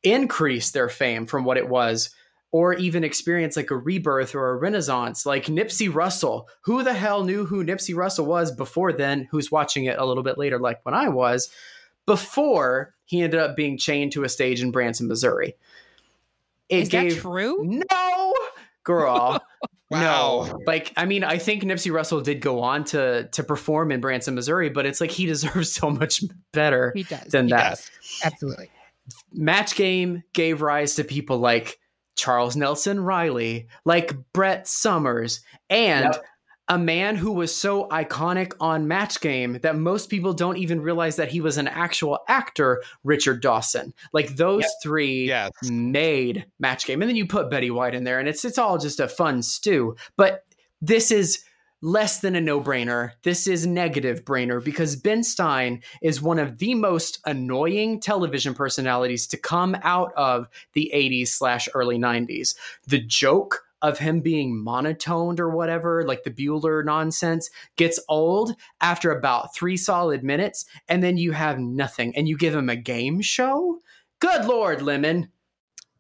[SPEAKER 4] increase their fame from what it was or even experience like a rebirth or a renaissance like Nipsey Russell. Who the hell knew who Nipsey Russell was before then? Who's watching it a little bit later, like when I was, before he ended up being chained to a stage in Branson, Missouri.
[SPEAKER 2] It Is gave, that true?
[SPEAKER 4] No, girl. [laughs] wow. No, like I mean, I think Nipsey Russell did go on to to perform in Branson, Missouri, but it's like he [laughs] deserves so much better he does. than
[SPEAKER 2] he
[SPEAKER 4] that.
[SPEAKER 2] Does. Absolutely.
[SPEAKER 4] Match Game gave rise to people like Charles Nelson Reilly, like Brett Somers, and yep. a man who was so iconic on Match Game that most people don't even realize that he was an actual actor, Richard Dawson. Like those yep. three yes. made Match Game. And then you put Betty White in there and it's it's all just a fun stew. But this is less than a no brainer. This is negative brainer because Ben Stein is one of the most annoying television personalities to come out of the 80s slash early 90s. The joke of him being monotoned or whatever, like the Bueller nonsense, gets old after about three solid minutes, and then you have nothing, and you give him a game show? Good Lord, Lemon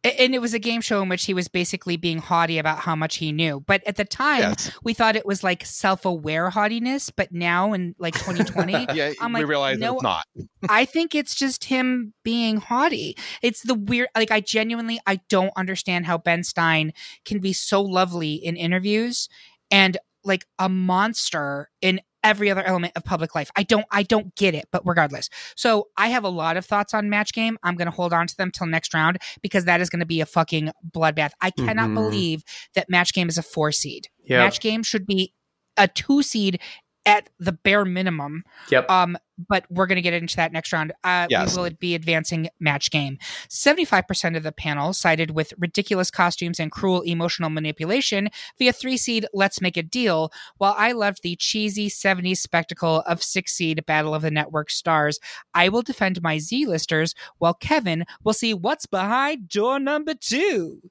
[SPEAKER 2] and it was a game show in which he was basically being haughty about how much he knew. But at the time, yes. we thought it was like self-aware haughtiness. But now, in like 2020, [laughs]
[SPEAKER 3] yeah, I'm like, we realize no, it's not.
[SPEAKER 2] I think it's just him being haughty. It's the weird. Like, I genuinely, I don't understand how Ben Stein can be so lovely in interviews and like a monster in every other element of public life. I don't I don't get it, but regardless. So I have a lot of thoughts on match game. I'm going to hold on to them till next round because that is going to be a fucking bloodbath. I cannot mm-hmm. believe that match game is a 4 seed. Yep. Match game should be a 2 seed at the bare minimum.
[SPEAKER 4] Yep.
[SPEAKER 2] Um, but we're going to get into that next round. Uh, yes. We will be advancing match game. 75% of the panel sided with ridiculous costumes and cruel emotional manipulation via three seed Let's Make a Deal, while I loved the cheesy 70s spectacle of six seed Battle of the Network stars. I will defend my Z listers, while Kevin will see what's behind door number two.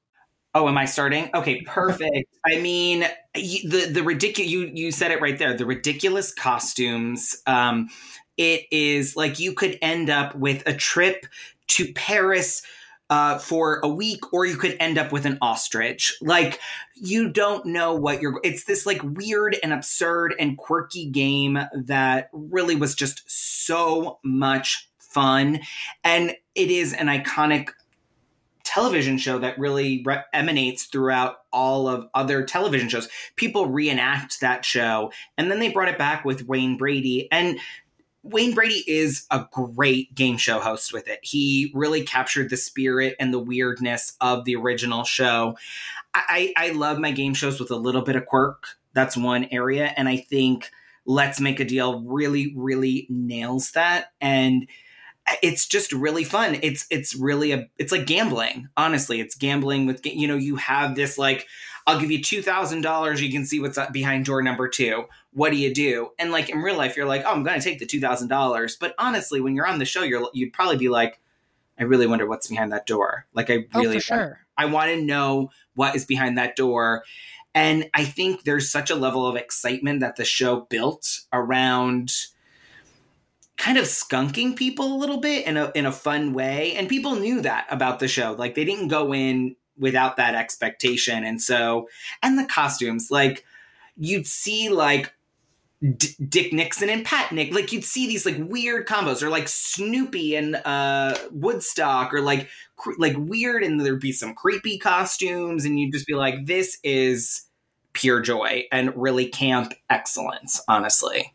[SPEAKER 5] Oh, am I starting? Okay, perfect. I mean, the the ridiculous. You you said it right there. The ridiculous costumes. Um, it is like you could end up with a trip to Paris. Uh, for a week, or you could end up with an ostrich. Like you don't know what you're. It's this like weird and absurd and quirky game that really was just so much fun, and it is an iconic television show that really re- emanates throughout all of other television shows. People reenact that show, and then they brought it back with Wayne Brady. And Wayne Brady is a great game show host with it. He really captured the spirit and the weirdness of the original show. I, I love my game shows with a little bit of quirk. That's one area. And I think Let's Make a Deal really, really nails that. And it's just really fun. It's it's really a it's like gambling. Honestly, it's gambling with you know you have this like I'll give you two thousand dollars. You can see what's behind door number two. What do you do? And like in real life, you're like, oh, I'm going to take the two thousand dollars. But honestly, when you're on the show, you're you'd probably be like, I really wonder what's behind that door. Like I
[SPEAKER 2] Oh,
[SPEAKER 5] really
[SPEAKER 2] for sure.
[SPEAKER 5] I want to know what is behind that door. And I think there's such a level of excitement that the show built around kind of skunking people a little bit in a in a fun way. And people knew that about the show. Like they didn't go in without that expectation. And so and the costumes, like you'd see like D- Dick Nixon and Pat Nick. Like you'd see these like weird combos, or like Snoopy and uh, Woodstock, or like cr- like weird, and there'd be some creepy costumes, and you'd just be like, "This is pure joy and really camp excellence." Honestly,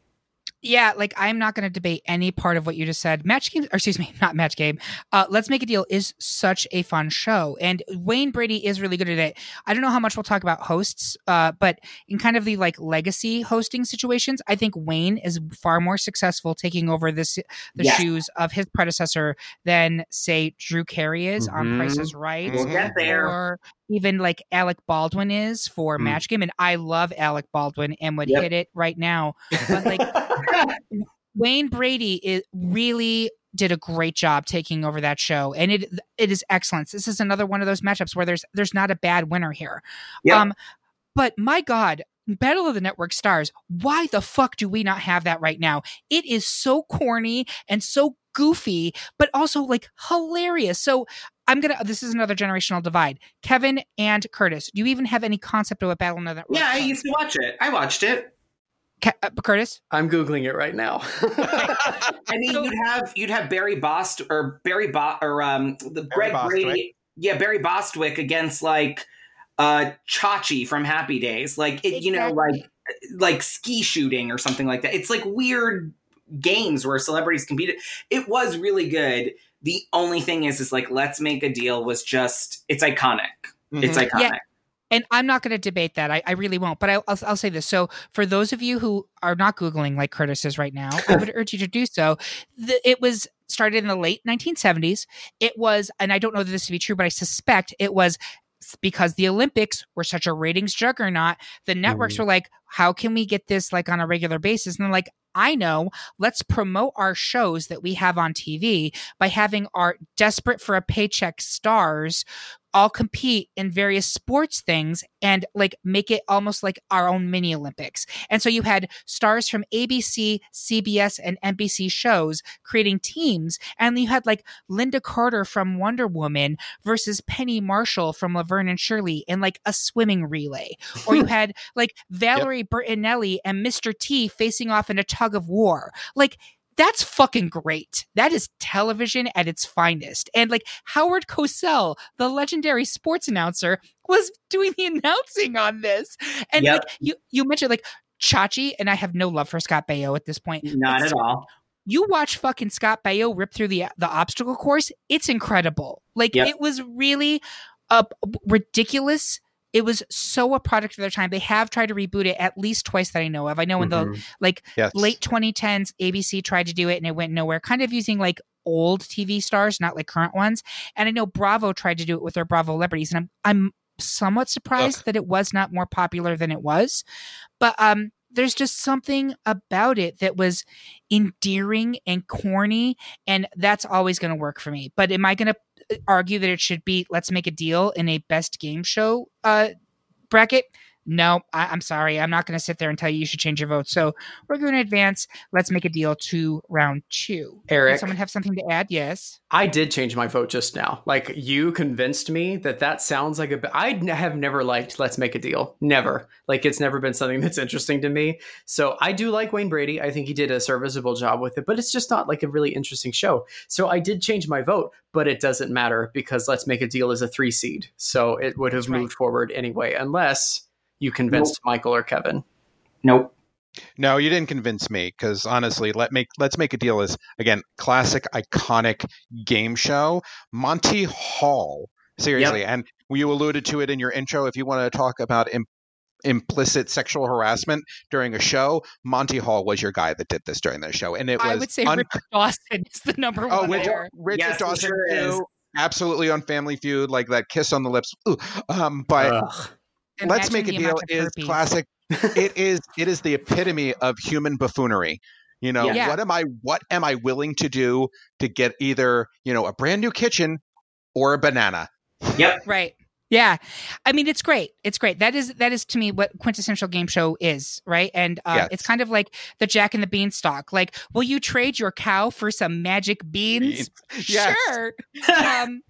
[SPEAKER 2] Yeah, like I'm not going to debate any part of what you just said. Match game, or excuse me, [laughs] not match game. Uh, Let's make a deal is such a fun show, and Wayne Brady is really good at it. I don't know how much we'll talk about hosts, uh, but in kind of the like legacy hosting situations, I think Wayne is far more successful taking over this the
[SPEAKER 5] Yes.
[SPEAKER 2] shoes of his predecessor than say Drew Carey is on
[SPEAKER 4] Mhm.
[SPEAKER 2] Price is Right.
[SPEAKER 5] we'll get there.
[SPEAKER 2] Or even like Alec Baldwin is for
[SPEAKER 4] Mm.
[SPEAKER 2] Match Game, and I love Alec Baldwin and would
[SPEAKER 5] Yep.
[SPEAKER 2] hit it right now. But like [laughs] Wayne Brady is really did a great job taking over that show, and it it is excellence. This is another one of those matchups where there's there's not a bad winner here.
[SPEAKER 5] Yep.
[SPEAKER 2] Um, but my God, Battle of the Network Stars, why the fuck do we not have that right now? It is so corny and so goofy, but also like hilarious. So I'm gonna. This is another generational divide. Kevin and Curtis, do you even have any concept of what Battle of the Network?
[SPEAKER 5] yeah, I used to watch it. I watched it.
[SPEAKER 2] Ke- uh, Curtis.
[SPEAKER 4] I'm googling it right now.
[SPEAKER 5] I mean,
[SPEAKER 2] So-
[SPEAKER 5] you'd have you'd have Barry Bost or Barry Bo- or um the
[SPEAKER 3] Barry
[SPEAKER 5] Greg
[SPEAKER 3] Bostwick.
[SPEAKER 5] Brady, yeah, Barry Bostwick against like uh Chachi from Happy Days, like it, you know, like like ski shooting or something like that. It's like weird games where celebrities competed. It was really good. The only thing is, is like let's make a deal was just it's iconic. It's
[SPEAKER 3] Mhm.
[SPEAKER 5] iconic.
[SPEAKER 2] Yeah. and I'm not going to debate that. I, I really won't. But I, I'll, I'll say this. So, for those of you who are not Googling like Curtis is right now, I would [laughs] urge you to do so. The, it was started in the late 1970s. It was, and I don't know this to be true, but I suspect it was because the Olympics were such a ratings juggernaut. The networks
[SPEAKER 4] Mhm.
[SPEAKER 2] were like, how can we get this like on a regular basis? And they're like, I know, let's promote our shows that we have on TV by having our desperate for a paycheck stars all compete in various sports things and like make it almost like our own mini Olympics. And so you had stars from ABC, CBS, and NBC shows creating teams. And you had like Lynda Carter from Wonder Woman versus Penny Marshall from Laverne and Shirley in like a swimming relay. Or you [laughs] had like Valerie Bertinelli and Mr. T facing off in a tug of war. Like that's fucking great. That is television at its finest. And like Howard Cosell, the legendary sports announcer, was doing the [laughs] announcing on this. And
[SPEAKER 5] Yep.
[SPEAKER 2] like you you mentioned like Chachi, and I have no love for Scott Baio at this point.
[SPEAKER 5] Not at all.
[SPEAKER 2] You watch fucking Scott Baio rip through the the obstacle course. It's incredible. Like
[SPEAKER 5] Yep.
[SPEAKER 2] it was really a ridiculous. It was so a product of their time. They have tried to reboot it at least twice that I know of. I know in the
[SPEAKER 4] Mhm.
[SPEAKER 2] like
[SPEAKER 3] Yes.
[SPEAKER 2] late 2010s abc tried to do it and it went nowhere kind of using like old tv stars not like current ones and i know bravo tried to do it with their bravo celebrities and i'm i'm somewhat surprised that it was not more popular than it was but um there's just something about it that was endearing and corny and that's always going to work for me but am i going to argue that it should be let's make a deal in a best game show uh bracket no, I, am sorry. I'm not going to sit there and tell you you should change your vote. So we're going to advance. Let's make a deal to round two.
[SPEAKER 4] Eric,
[SPEAKER 2] Does someone have something to add? Yes.
[SPEAKER 4] I did change my vote just now. Like you convinced me that that sounds like a. I have never liked Let's Make a Deal. Never. Like it's never been something that's interesting to me. So I do like Wayne Brady. I think he did a serviceable job with it, but it's just not like a really interesting show. So I did change my vote, but it doesn't matter because Let's Make a Deal is a three seed. So it would have
[SPEAKER 2] That's
[SPEAKER 4] moved
[SPEAKER 2] right.
[SPEAKER 4] forward anyway, unless you convinced Michael or Kevin.
[SPEAKER 5] Nope.
[SPEAKER 3] No, you didn't convince me because honestly, let make let's make a deal is again classic, iconic game show. Monty Hall, seriously, and you alluded to it in your intro. If you want to talk about Im- implicit sexual harassment during a show, Monty Hall was your guy that did this during the show, and it was
[SPEAKER 2] I would say
[SPEAKER 3] un-
[SPEAKER 2] Richard Dawson is the number
[SPEAKER 3] oh,
[SPEAKER 2] one
[SPEAKER 3] Richard. Richard
[SPEAKER 5] Yes,
[SPEAKER 3] Dawson
[SPEAKER 5] sure is.
[SPEAKER 3] Absolutely on Family Feud, like that kiss on the lips. Ooh. Um, but
[SPEAKER 4] Ugh.
[SPEAKER 3] Let's make a deal is
[SPEAKER 2] herpes.
[SPEAKER 3] classic it is it is the epitome of human buffoonery you know
[SPEAKER 2] Yeah.
[SPEAKER 3] what am i what am i willing to do to get either you know a brand new kitchen or a banana
[SPEAKER 5] Yep.
[SPEAKER 2] Right. Yeah. I mean, it's great. It's great. That is that is to me what quintessential game show is, right? And uh,
[SPEAKER 3] Yes.
[SPEAKER 2] it's kind of like the Jack and the Beanstalk. Like, will you trade your cow for some magic beans?
[SPEAKER 3] Yes.
[SPEAKER 2] Sure. um,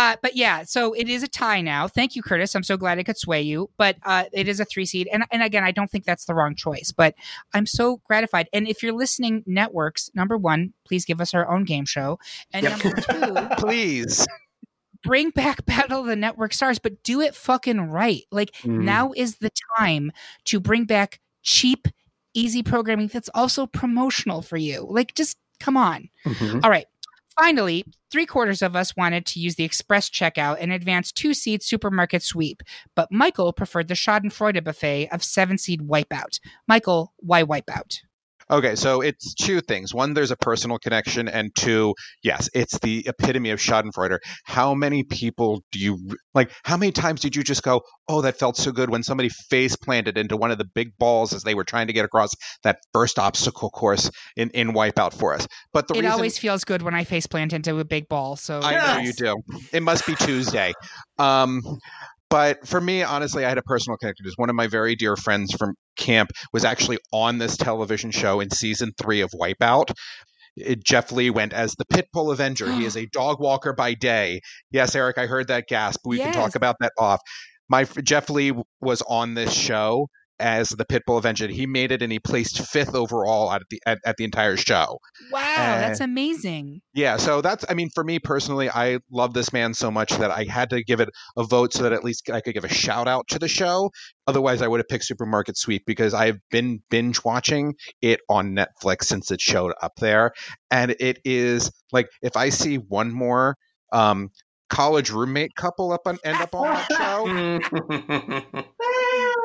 [SPEAKER 2] uh, but yeah, so it is a tie now. Thank you, Curtis. I'm so glad I could sway you. But uh, it is a three seed, and and again, I don't think that's the wrong choice. But I'm so gratified. And if you're listening, networks, number one, please give us our own game show, and
[SPEAKER 5] Yep.
[SPEAKER 2] number two, [laughs]
[SPEAKER 3] please
[SPEAKER 2] bring back [laughs] Battle of the Network Stars, but do it fucking right. Like
[SPEAKER 4] Mm.
[SPEAKER 2] now is the time to bring back cheap, easy programming that's also promotional for you. Like just come on.
[SPEAKER 4] Mhm.
[SPEAKER 2] All right. Finally, three quarters of us wanted to use the express checkout and advance two seed supermarket sweep, but Michael preferred the Schadenfreude buffet of seven seed wipeout. Michael, why wipeout?
[SPEAKER 3] Okay so it's two things one there's a personal connection and two yes it's the epitome of schadenfreude how many people do you like how many times did you just go oh that felt so good when somebody face planted into one of the big balls as they were trying to get across that first obstacle course in, in wipeout for us but the
[SPEAKER 2] it
[SPEAKER 3] reason
[SPEAKER 2] always feels good when I face plant into a big ball. So
[SPEAKER 3] I know you do. It must be Tuesday. Um, but for me, honestly, I had a personal connection. Because one of my very dear friends from camp was actually on this television show in season three of Wipeout. It- Jeff Lee went as the Pitbull Avenger. he is a [gasps] dog walker by day. Yes, Eric, I heard that gasp. We can talk about that off. My Jeff Lee was on this show as the Pitbull Avenger. He made it, and he placed fifth overall at the at, at the entire show.
[SPEAKER 2] wow,
[SPEAKER 3] Uh,
[SPEAKER 2] that's amazing.
[SPEAKER 3] Yeah, so that's I mean for me personally, I love this man so much that I had to give it a vote so that at least I could give a shout out to the show. Otherwise, I would have picked Supermarket Sweep because I've been binge watching it on Netflix since it showed up there, and it is like if I see one more um, college roommate couple up on end up on that show. [laughs] [laughs]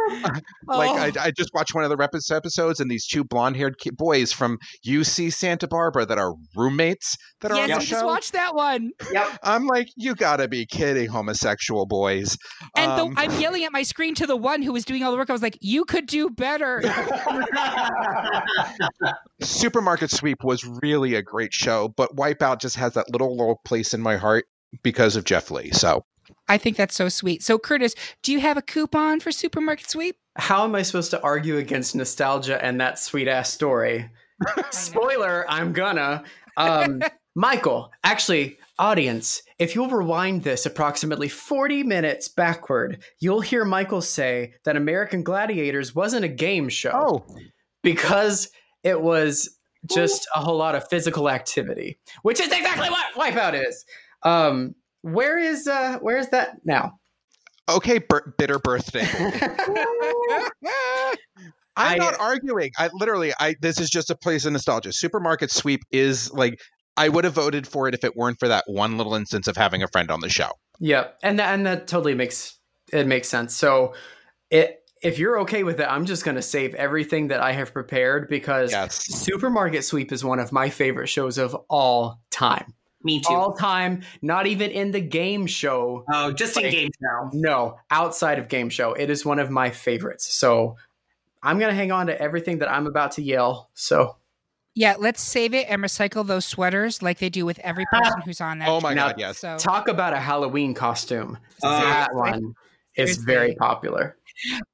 [SPEAKER 3] [laughs] Like
[SPEAKER 2] Oh.
[SPEAKER 3] I, I just watched one of the rep- episodes, and these two blonde-haired ki- boys from UC Santa Barbara that are roommates that are
[SPEAKER 2] yes,
[SPEAKER 3] on
[SPEAKER 2] I
[SPEAKER 3] the
[SPEAKER 2] just
[SPEAKER 3] show.
[SPEAKER 2] watched that one.
[SPEAKER 5] yep.
[SPEAKER 3] I'm like, you gotta be kidding, homosexual boys.
[SPEAKER 2] And
[SPEAKER 3] Um,
[SPEAKER 2] the, I'm yelling at my screen to the one who was doing all the work. I was like, "You could do better." [laughs]
[SPEAKER 3] Supermarket Sweep was really a great show, but Wipeout just has that little little place in my heart because of Jeff Lee. So
[SPEAKER 2] I think that's so sweet. So, Curtis, do you have a coupon for Supermarket Sweep?
[SPEAKER 4] How am I supposed to argue against nostalgia and that sweet ass story? [laughs] Spoiler, I'm gonna. Um, [laughs] Michael, actually, audience, if you'll rewind this approximately 40 minutes backward, you'll hear Michael say that American Gladiators wasn't a game show because it was just a whole lot of physical activity, which is exactly what Wipeout is. Um, where is uh, where is that now?
[SPEAKER 3] okay, bir- bitter birthday. [laughs] [laughs] I'm
[SPEAKER 4] I-
[SPEAKER 3] not arguing. I literally, I this is just a place of nostalgia. Supermarket Sweep is like I would have voted for it if it weren't for that one little instance of having a friend on the show.
[SPEAKER 4] Yep, and that and that totally makes it makes sense. So, it if you're okay with it, I'm just going to save everything that I have prepared because
[SPEAKER 3] Yes.
[SPEAKER 4] Supermarket Sweep is one of my favorite shows of all time.
[SPEAKER 5] Me too.
[SPEAKER 4] All time, not even in the game show.
[SPEAKER 5] oh, just in
[SPEAKER 4] Like-
[SPEAKER 5] game show.
[SPEAKER 4] No, outside of game show, it is one of my favorites. So, I'm going to hang on to everything that I'm about to yell. So,
[SPEAKER 2] Yeah, let's save it and recycle those sweaters like they do with every person who's on that.
[SPEAKER 3] Oh my
[SPEAKER 4] Now-
[SPEAKER 3] god, yes.
[SPEAKER 2] So,
[SPEAKER 4] talk about a Halloween costume.
[SPEAKER 5] Uh,
[SPEAKER 4] that one is very popular.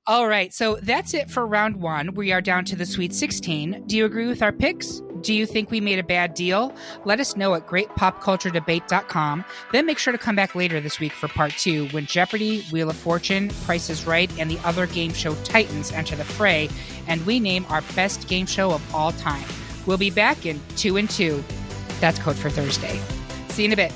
[SPEAKER 2] All right, so that's it for round one. We are down to the Sweet 16. Do you agree with our picks? Do you think we made a bad deal? Let us know at greatpopculturedebate.com. Then make sure to come back later this week for part two when Jeopardy, Wheel of Fortune, Price is Right, and the other game show titans enter the fray, and we name our best game show of all time. We'll be back in two and two. That's code for Thursday. See you in a bit.